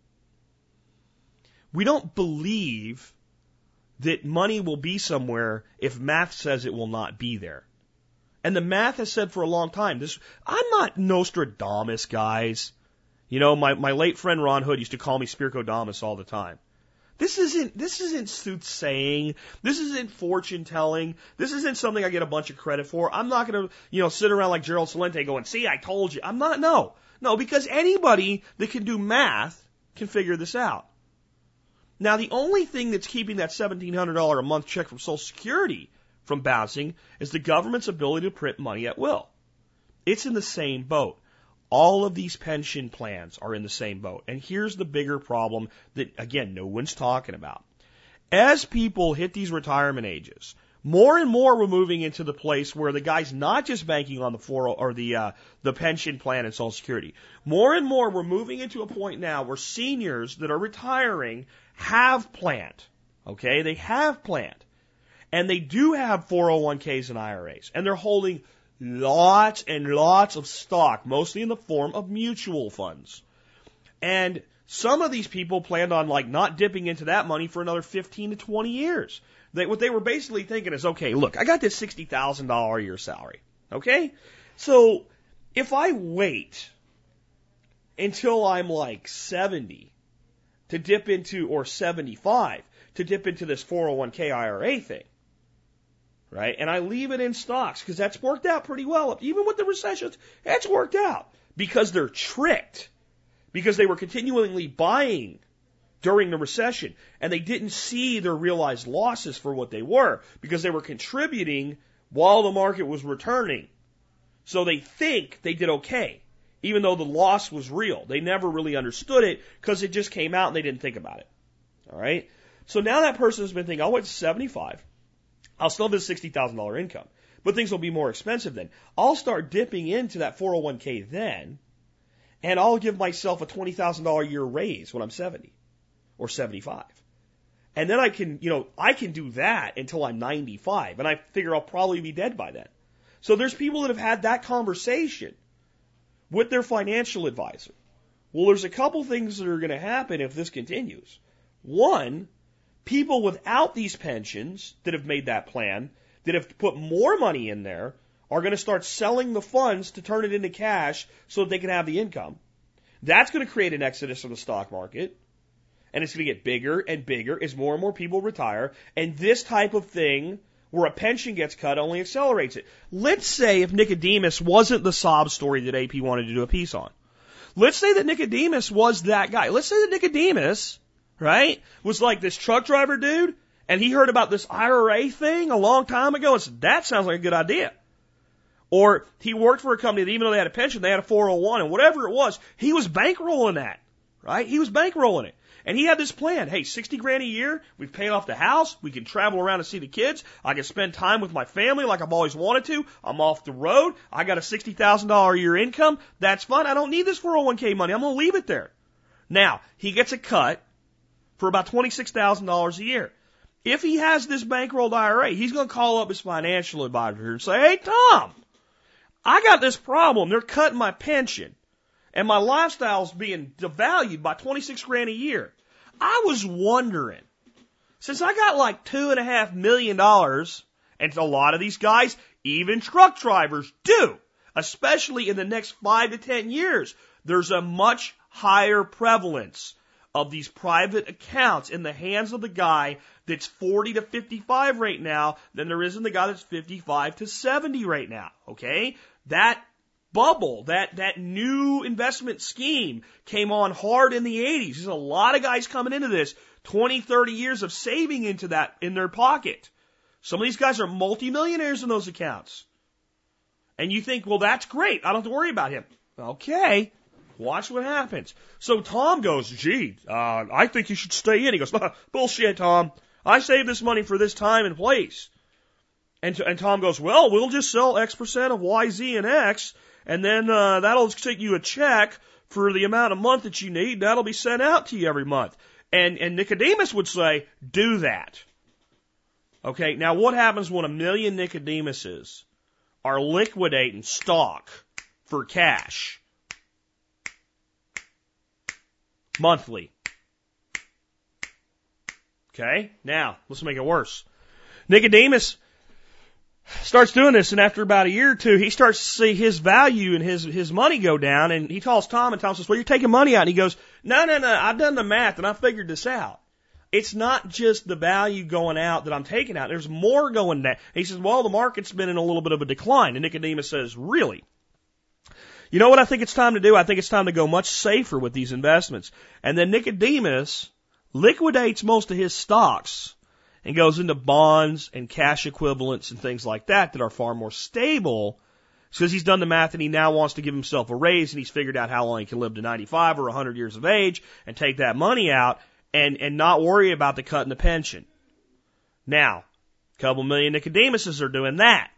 We don't believe that money will be somewhere if math says it will not be there. And the math has said for a long time, this, I'm not Nostradamus, guys. You know, my, my late friend Ron Hood used to call me Spirkodamus all the time. This isn't this isn't soothsaying. This isn't fortune telling. This isn't something I get a bunch of credit for. I'm not going to you know sit around like Gerald Celente going, "See, I told you." I'm not. No, no, because anybody that can do math can figure this out. Now, the only thing that's keeping that $1,700 a month check from Social Security from bouncing is the government's ability to print money at will. It's in the same boat. All of these pension plans are in the same boat. And here's the bigger problem that, again, no one's talking about. As people hit these retirement ages, more and more we're moving into the place where the guy's not just banking on the four or the uh, the pension plan and Social Security. More and more we're moving into a point now where seniors that are retiring have planned. Okay, they have planned, and they do have 401ks and IRAs, and they're holding lots and lots of stock, mostly in the form of mutual funds. And some of these people planned on like not dipping into that money for another 15 to 20 years. They, what they were basically thinking is, okay, look, I got this $60,000 a year salary. Okay? So if I wait until I'm like 70 to dip into, or 75 to dip into this 401k IRA thing, right? And I leave it in stocks because that's worked out pretty well. Even with the recessions, it's worked out because they're tricked because they were continually buying during the recession and they didn't see their realized losses for what they were because they were contributing while the market was returning. So they think they did okay, even though the loss was real. They never really understood it because it just came out and they didn't think about it. All right. So now that person has been thinking, I'll wait to 75. I'll still have this $60,000 income, but things will be more expensive then. I'll start dipping into that 401k then, and I'll give myself a $20,000 a year raise when I'm 70 or 75. And then I can, you know, I can do that until I'm 95, and I figure I'll probably be dead by then. So there's people that have had that conversation with their financial advisor. Well, there's a couple things that are going to happen if this continues. One, people without these pensions that have made that plan, that have put more money in there, are going to start selling the funds to turn it into cash so that they can have the income. That's going to create an exodus from the stock market. And it's going to get bigger and bigger as more and more people retire. And this type of thing, where a pension gets cut, only accelerates it. Let's say if Nicodemus wasn't the sob story that AP wanted to do a piece on. Let's say that Nicodemus was that guy. Let's say that Nicodemus right? Was like this truck driver dude, and he heard about this IRA thing a long time ago and said, that sounds like a good idea. Or he worked for a company that even though they had a pension, they had a 401 and whatever it was, he was bankrolling that, right? He was bankrolling it. And he had this plan. Hey, 60 grand a year. We've paid off the house. We can travel around and see the kids. I can spend time with my family like I've always wanted to. I'm off the road. I got a $60,000 a year income. That's fun. I don't need this 401k money. I'm going to leave it there. Now, he gets a cut for about $26,000 a year. If he has this bankrolled IRA, he's going to call up his financial advisor and say, Hey, Tom, I got this problem. They're cutting my pension and my lifestyle's being devalued by 26 grand a year. I was wondering, since I got like two and a half million dollars, and a lot of these guys, even truck drivers do, especially in the next five to ten years, there's a much higher prevalence of these private accounts in the hands of the guy that's 40 to 55 right now than there is in the guy that's 55 to 70 right now. Okay? That bubble, that, that new investment scheme came on hard in the 80s. There's a lot of guys coming into this, 20, 30 years of saving into that in their pocket. Some of these guys are multimillionaires in those accounts. And you think, well, that's great. I don't have to worry about him. Okay. Watch what happens. So Tom goes, gee, uh, I think you should stay in. He goes, bullshit, Tom. I saved this money for this time and place. And, and Tom goes, well, we'll just sell X percent of Y, Z, and X, and then uh, that'll take you a check for the amount of month that you need. That'll be sent out to you every month. And, and Nicodemus would say, do that. Okay, now what happens when a million Nicodemuses are liquidating stock for cash? Monthly. Okay? Now, let's make it worse. Nicodemus starts doing this, and after about a year or two, he starts to see his value and his, his money go down, and he calls Tom, and Tom says, well, you're taking money out. And he goes, no, no, no, I've done the math, and I figured this out. It's not just the value going out that I'm taking out. There's more going down. He says, well, the market's been in a little bit of a decline. And Nicodemus says, really? You know what I think it's time to do? I think it's time to go much safer with these investments. And then Nicodemus liquidates most of his stocks and goes into bonds and cash equivalents and things like that that are far more stable because he's done the math and he now wants to give himself a raise and he's figured out how long he can live to 95 or 100 years of age and take that money out and, and not worry about the cut in the pension. Now, a couple million Nicodemuses are doing that.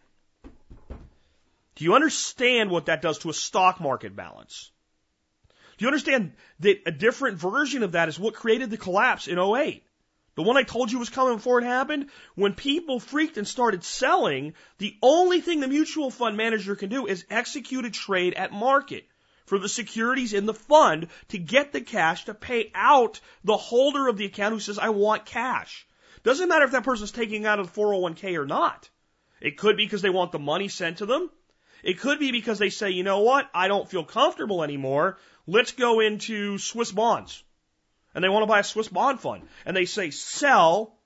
Do you understand what that does to a stock market balance? Do you understand that a different version of that is what created the collapse in 08? The one I told you was coming before it happened? When people freaked and started selling, the only thing the mutual fund manager can do is execute a trade at market for the securities in the fund to get the cash to pay out the holder of the account who says, I want cash. Doesn't matter if that person's taking out of the 401k or not. It could be because they want the money sent to them. It could be because they say, you know what, I don't feel comfortable anymore. Let's go into Swiss bonds. And they want to buy a Swiss bond fund. And they say, sell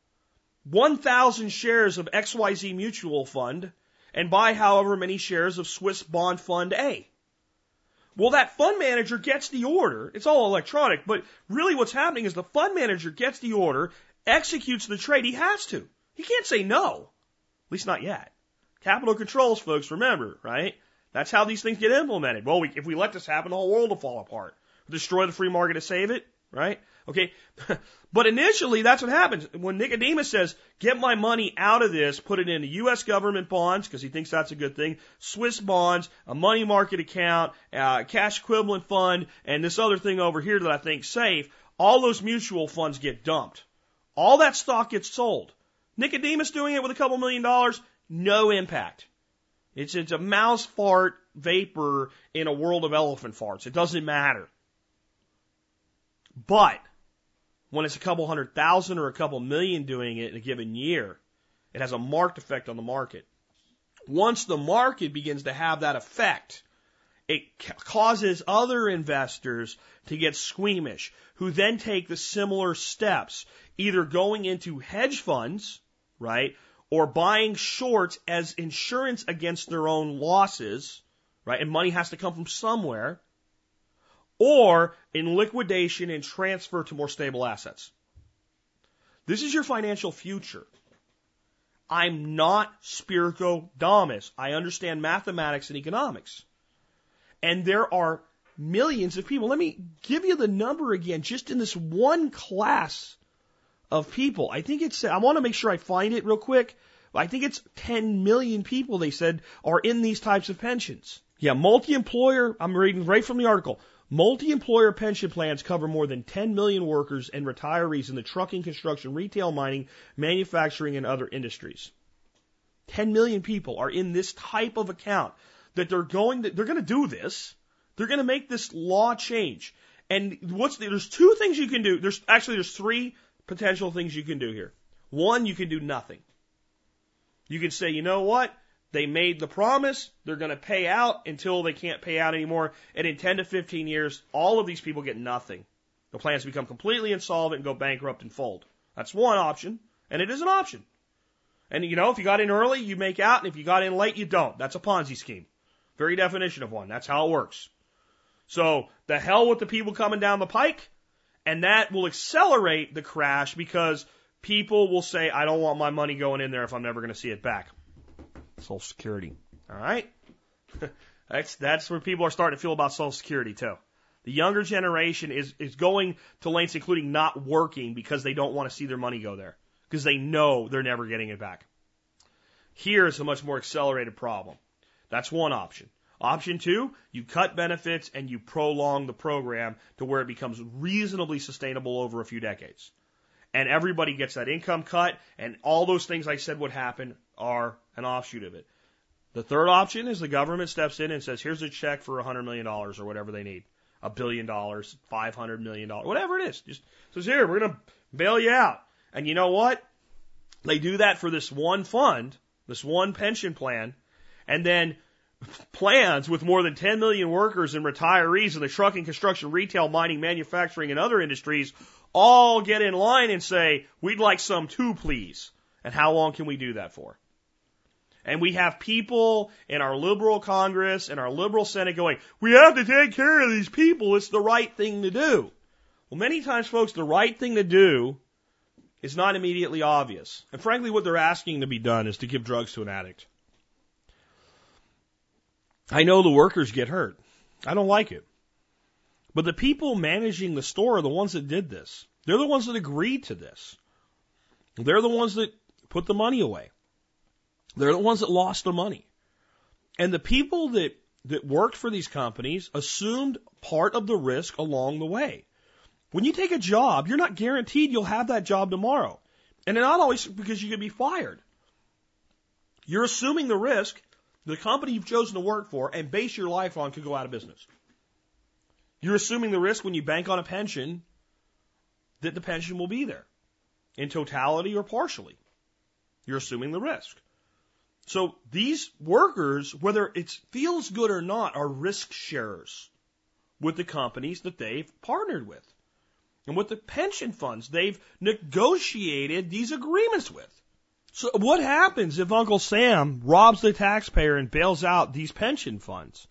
1,000 shares of XYZ mutual fund and buy however many shares of Swiss bond fund A. Well, that fund manager gets the order. It's all electronic, but really what's happening is the fund manager gets the order, executes the trade. He has to. He can't say no. At least not yet. Capital controls, folks, remember, right? That's how these things get implemented. Well, we, if we let this happen, the whole world will fall apart. Destroy the free market to save it, right? Okay. but initially, that's what happens. When Nicodemus says, get my money out of this, put it into U.S. government bonds, because he thinks that's a good thing, Swiss bonds, a money market account, a cash equivalent fund, and this other thing over here that I think safe, all those mutual funds get dumped. All that stock gets sold. Nicodemus doing it with a couple million dollars, no impact. It's, it's a mouse fart vapor in a world of elephant farts. It doesn't matter. But when it's a couple hundred thousand or a couple million doing it in a given year, it has a marked effect on the market. Once the market begins to have that effect, it causes other investors to get squeamish, who then take the similar steps, either going into hedge funds, right, or buying shorts as insurance against their own losses, right, and money has to come from somewhere, or in liquidation and transfer to more stable assets. This is your financial future. I'm not Spirko Damus. I understand mathematics and economics. And there are millions of people. Let me give you the number again, just in this one class of people. I think it's, I want to make sure I find it real quick. I think it's 10 million people, they said, are in these types of pensions. Yeah, multi-employer, I'm reading right from the article. Multi-employer pension plans cover more than 10 million workers and retirees in the trucking, construction, retail, mining, manufacturing, and other industries. 10 million people are in this type of account that they're going to, they're going to do this. They're going to make this law change. And what's the, there's two things you can do. There's actually there's three potential things you can do here. One, you can do nothing. You can say, you know what? They made the promise. They're going to pay out until they can't pay out anymore. And in 10 to 15 years, all of these people get nothing. The plans become completely insolvent and go bankrupt and fold. That's one option. And it is an option. And you know, if you got in early, you make out. And if you got in late, you don't. That's a Ponzi scheme. Very definition of one. That's how it works. So the hell with the people coming down the pike. And that will accelerate the crash because people will say, I don't want my money going in there if I'm never going to see it back. Social Security. All right? that's, that's where people are starting to feel about Social Security too. The younger generation is, is going to lengths including not working because they don't want to see their money go there. Because they know they're never getting it back. Here is a much more accelerated problem. That's one option. Option two, you cut benefits and you prolong the program to where it becomes reasonably sustainable over a few decades. And everybody gets that income cut and all those things I said would happen are an offshoot of it. The third option is the government steps in and says, here's a check for $100 million or whatever they need. A billion dollars, $500 million, whatever it is. Just says, here, we're going to bail you out. And you know what? They do that for this one fund, this one pension plan, and then plans with more than 10 million workers and retirees in the trucking, construction, retail, mining, manufacturing, and other industries all get in line and say, we'd like some too, please. And how long can we do that for? And we have people in our liberal Congress and our liberal Senate going, we have to take care of these people. It's the right thing to do. Well, many times, folks, the right thing to do is not immediately obvious. And frankly, what they're asking to be done is to give drugs to an addict. I know the workers get hurt. I don't like it. But the people managing the store are the ones that did this. They're the ones that agreed to this. They're the ones that put the money away. They're the ones that lost the money. And the people that, that worked for these companies assumed part of the risk along the way. When you take a job, you're not guaranteed you'll have that job tomorrow. And not always because you could be fired. You're assuming the risk the company you've chosen to work for and base your life on could go out of business. You're assuming the risk when you bank on a pension that the pension will be there in totality or partially. You're assuming the risk. So these workers, whether it feels good or not, are risk sharers with the companies that they've partnered with. and with the pension funds they've negotiated these agreements with. So what happens if Uncle Sam robs the taxpayer and bails out these pension funds?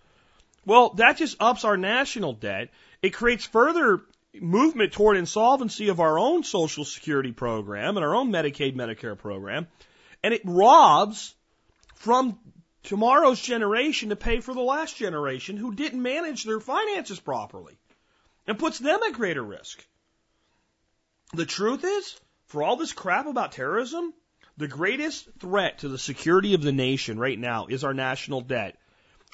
Well, that just ups our national debt. It creates further movement toward insolvency of our own Social Security program and our own Medicaid, Medicare program. And it robs from tomorrow's generation to pay for the last generation who didn't manage their finances properly and puts them at greater risk. The truth is, for all this crap about terrorism, the greatest threat to the security of the nation right now is our national debt,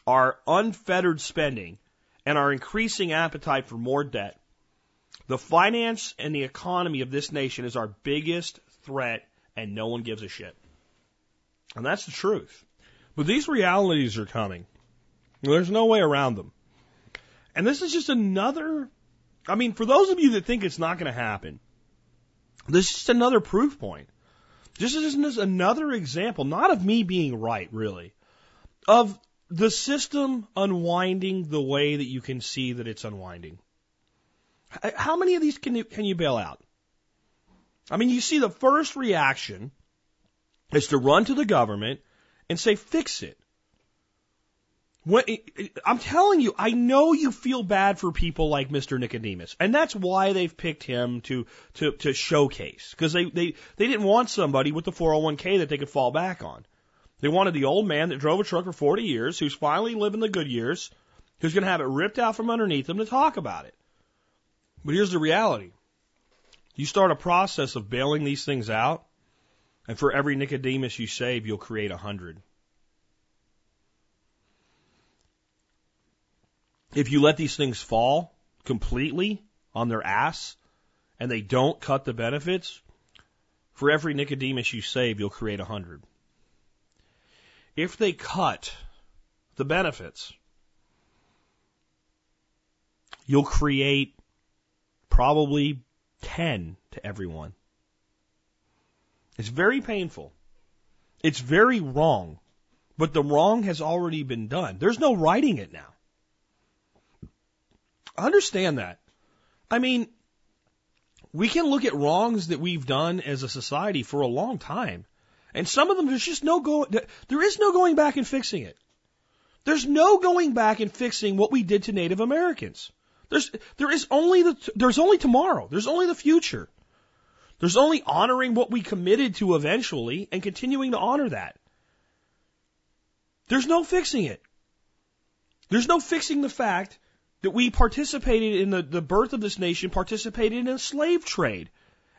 our unfettered spending, and our increasing appetite for more debt. The finance and the economy of this nation is our biggest threat, and no one gives a shit. And that's the truth. But these realities are coming. There's no way around them. And this is just another, I mean, for those of you that think it's not going to happen, this is just another proof point. This is just another example, not of me being right, really, of the system unwinding the way that you can see that it's unwinding. How many of these can you, can you bail out? I mean, you see the first reaction is to run to the government and say, fix it. When, I'm telling you, I know you feel bad for people like Mr. Nicodemus, and that's why they've picked him to to to showcase because they they they didn't want somebody with the 401k that they could fall back on. They wanted the old man that drove a truck for 40 years, who's finally living the good years, who's going to have it ripped out from underneath him to talk about it. But here's the reality: you start a process of bailing these things out, and for every Nicodemus you save, you'll create a hundred. If you let these things fall completely on their ass and they don't cut the benefits, for every Nicodemus you save, you'll create a hundred. If they cut the benefits, you'll create probably 10 to everyone. It's very painful. It's very wrong. But the wrong has already been done. There's no righting it now. Understand that. I mean, we can look at wrongs that we've done as a society for a long time. And some of them, there's just no go, there is no going back and fixing it. There's no going back and fixing what we did to Native Americans. There's, there is only the, there's only tomorrow. There's only the future. There's only honoring what we committed to eventually and continuing to honor that. There's no fixing it. There's no fixing the fact that we participated in the, the birth of this nation, participated in a slave trade,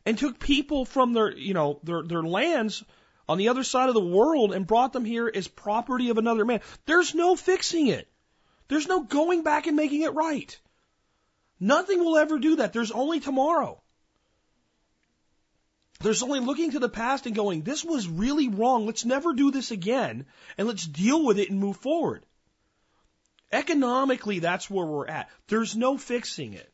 and took people from their, you know, their, their lands on the other side of the world and brought them here as property of another man. There's no fixing it. There's no going back and making it right. Nothing will ever do that. There's only tomorrow. There's only looking to the past and going, this was really wrong. Let's never do this again. And let's deal with it and move forward. Economically, that's where we're at. There's no fixing it.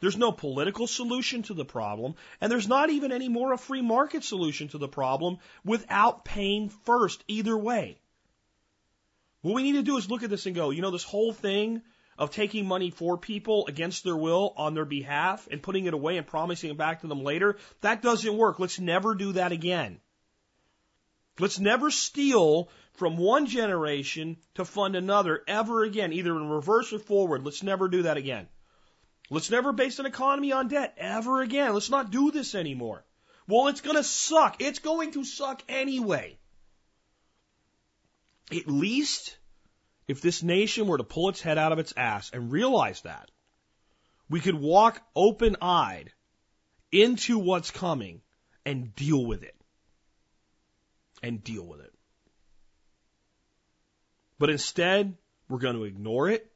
There's no political solution to the problem, and there's not even any more a free market solution to the problem without paying first, either way. What we need to do is look at this and go, you know, this whole thing of taking money for people against their will on their behalf and putting it away and promising it back to them later, that doesn't work. Let's never do that again. Let's never steal from one generation to fund another ever again, either in reverse or forward. Let's never do that again. Let's never base an economy on debt ever again. Let's not do this anymore. Well, it's going to suck. It's going to suck anyway. At least if this nation were to pull its head out of its ass and realize that, we could walk open eyed into what's coming and deal with it. And deal with it. But instead, we're going to ignore it.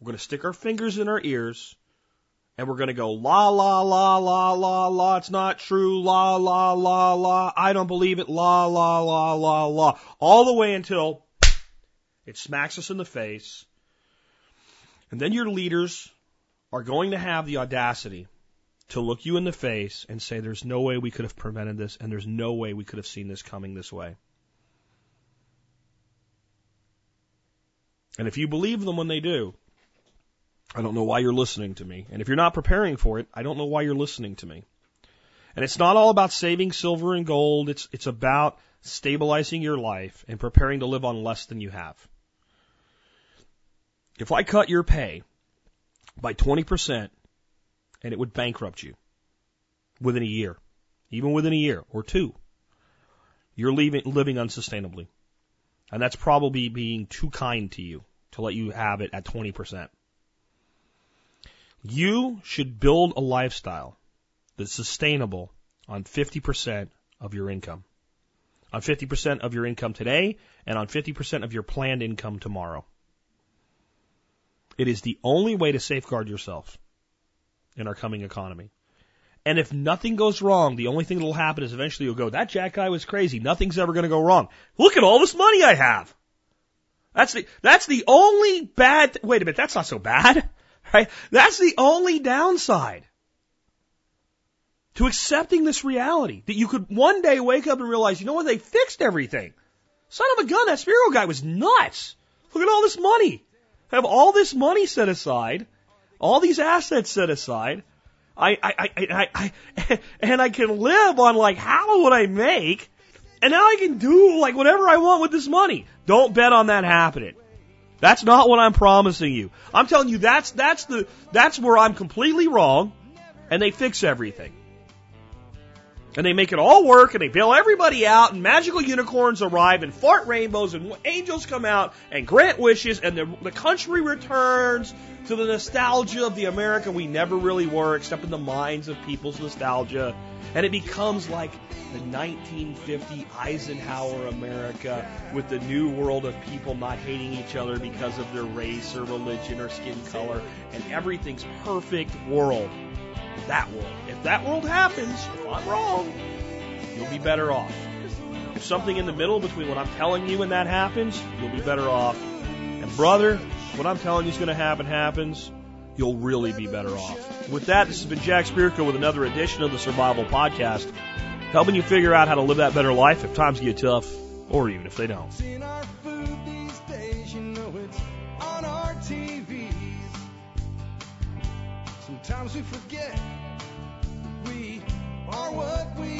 We're going to stick our fingers in our ears and we're going to go la la la la la la. It's not true. La la la la. I don't believe it. La la la la la. All the way until it smacks us in the face. And then your leaders are going to have the audacity to look you in the face and say, there's no way we could have prevented this, and there's no way we could have seen this coming this way. And if you believe them when they do, I don't know why you're listening to me. And if you're not preparing for it, I don't know why you're listening to me. And it's not all about saving silver and gold. It's, it's about stabilizing your life and preparing to live on less than you have. If I cut your pay by 20% and it would bankrupt you within a year, even within a year or two, you're leaving, living unsustainably. And that's probably being too kind to you to let you have it at 20%. You should build a lifestyle that's sustainable on 50% of your income. On 50% of your income today and on 50% of your planned income tomorrow. It is the only way to safeguard yourself in our coming economy. And if nothing goes wrong, the only thing that'll happen is eventually you'll go, that Jack guy was crazy. Nothing's ever going to go wrong. Look at all this money I have. That's the, that's the only bad, th- wait a minute, that's not so bad, right? That's the only downside to accepting this reality that you could one day wake up and realize, you know what, they fixed everything. Son of a gun, that Spirko guy was nuts. Look at all this money. I have all this money set aside, all these assets set aside. I, I, I, I, I and I can live on like of what I make, and now I can do like whatever I want with this money. Don't bet on that happening. That's not what I'm promising you. I'm telling you that's that's the that's where I'm completely wrong, and they fix everything. And they make it all work and they bail everybody out and magical unicorns arrive and fart rainbows and angels come out and grant wishes and the, the country returns to the nostalgia of the America we never really were except in the minds of people's nostalgia. And it becomes like the 1950 Eisenhower America with the new world of people not hating each other because of their race or religion or skin color and everything's perfect world that world. If that world happens, if I'm wrong, you'll be better off. If something in the middle between what I'm telling you and that happens, you'll be better off. And brother, what I'm telling you is going to happen happens, you'll really be better off. With that, this has been Jack Spirko with another edition of the Survival Podcast, helping you figure out how to live that better life if times get tough, or even if they don't. Sometimes we forget we are what we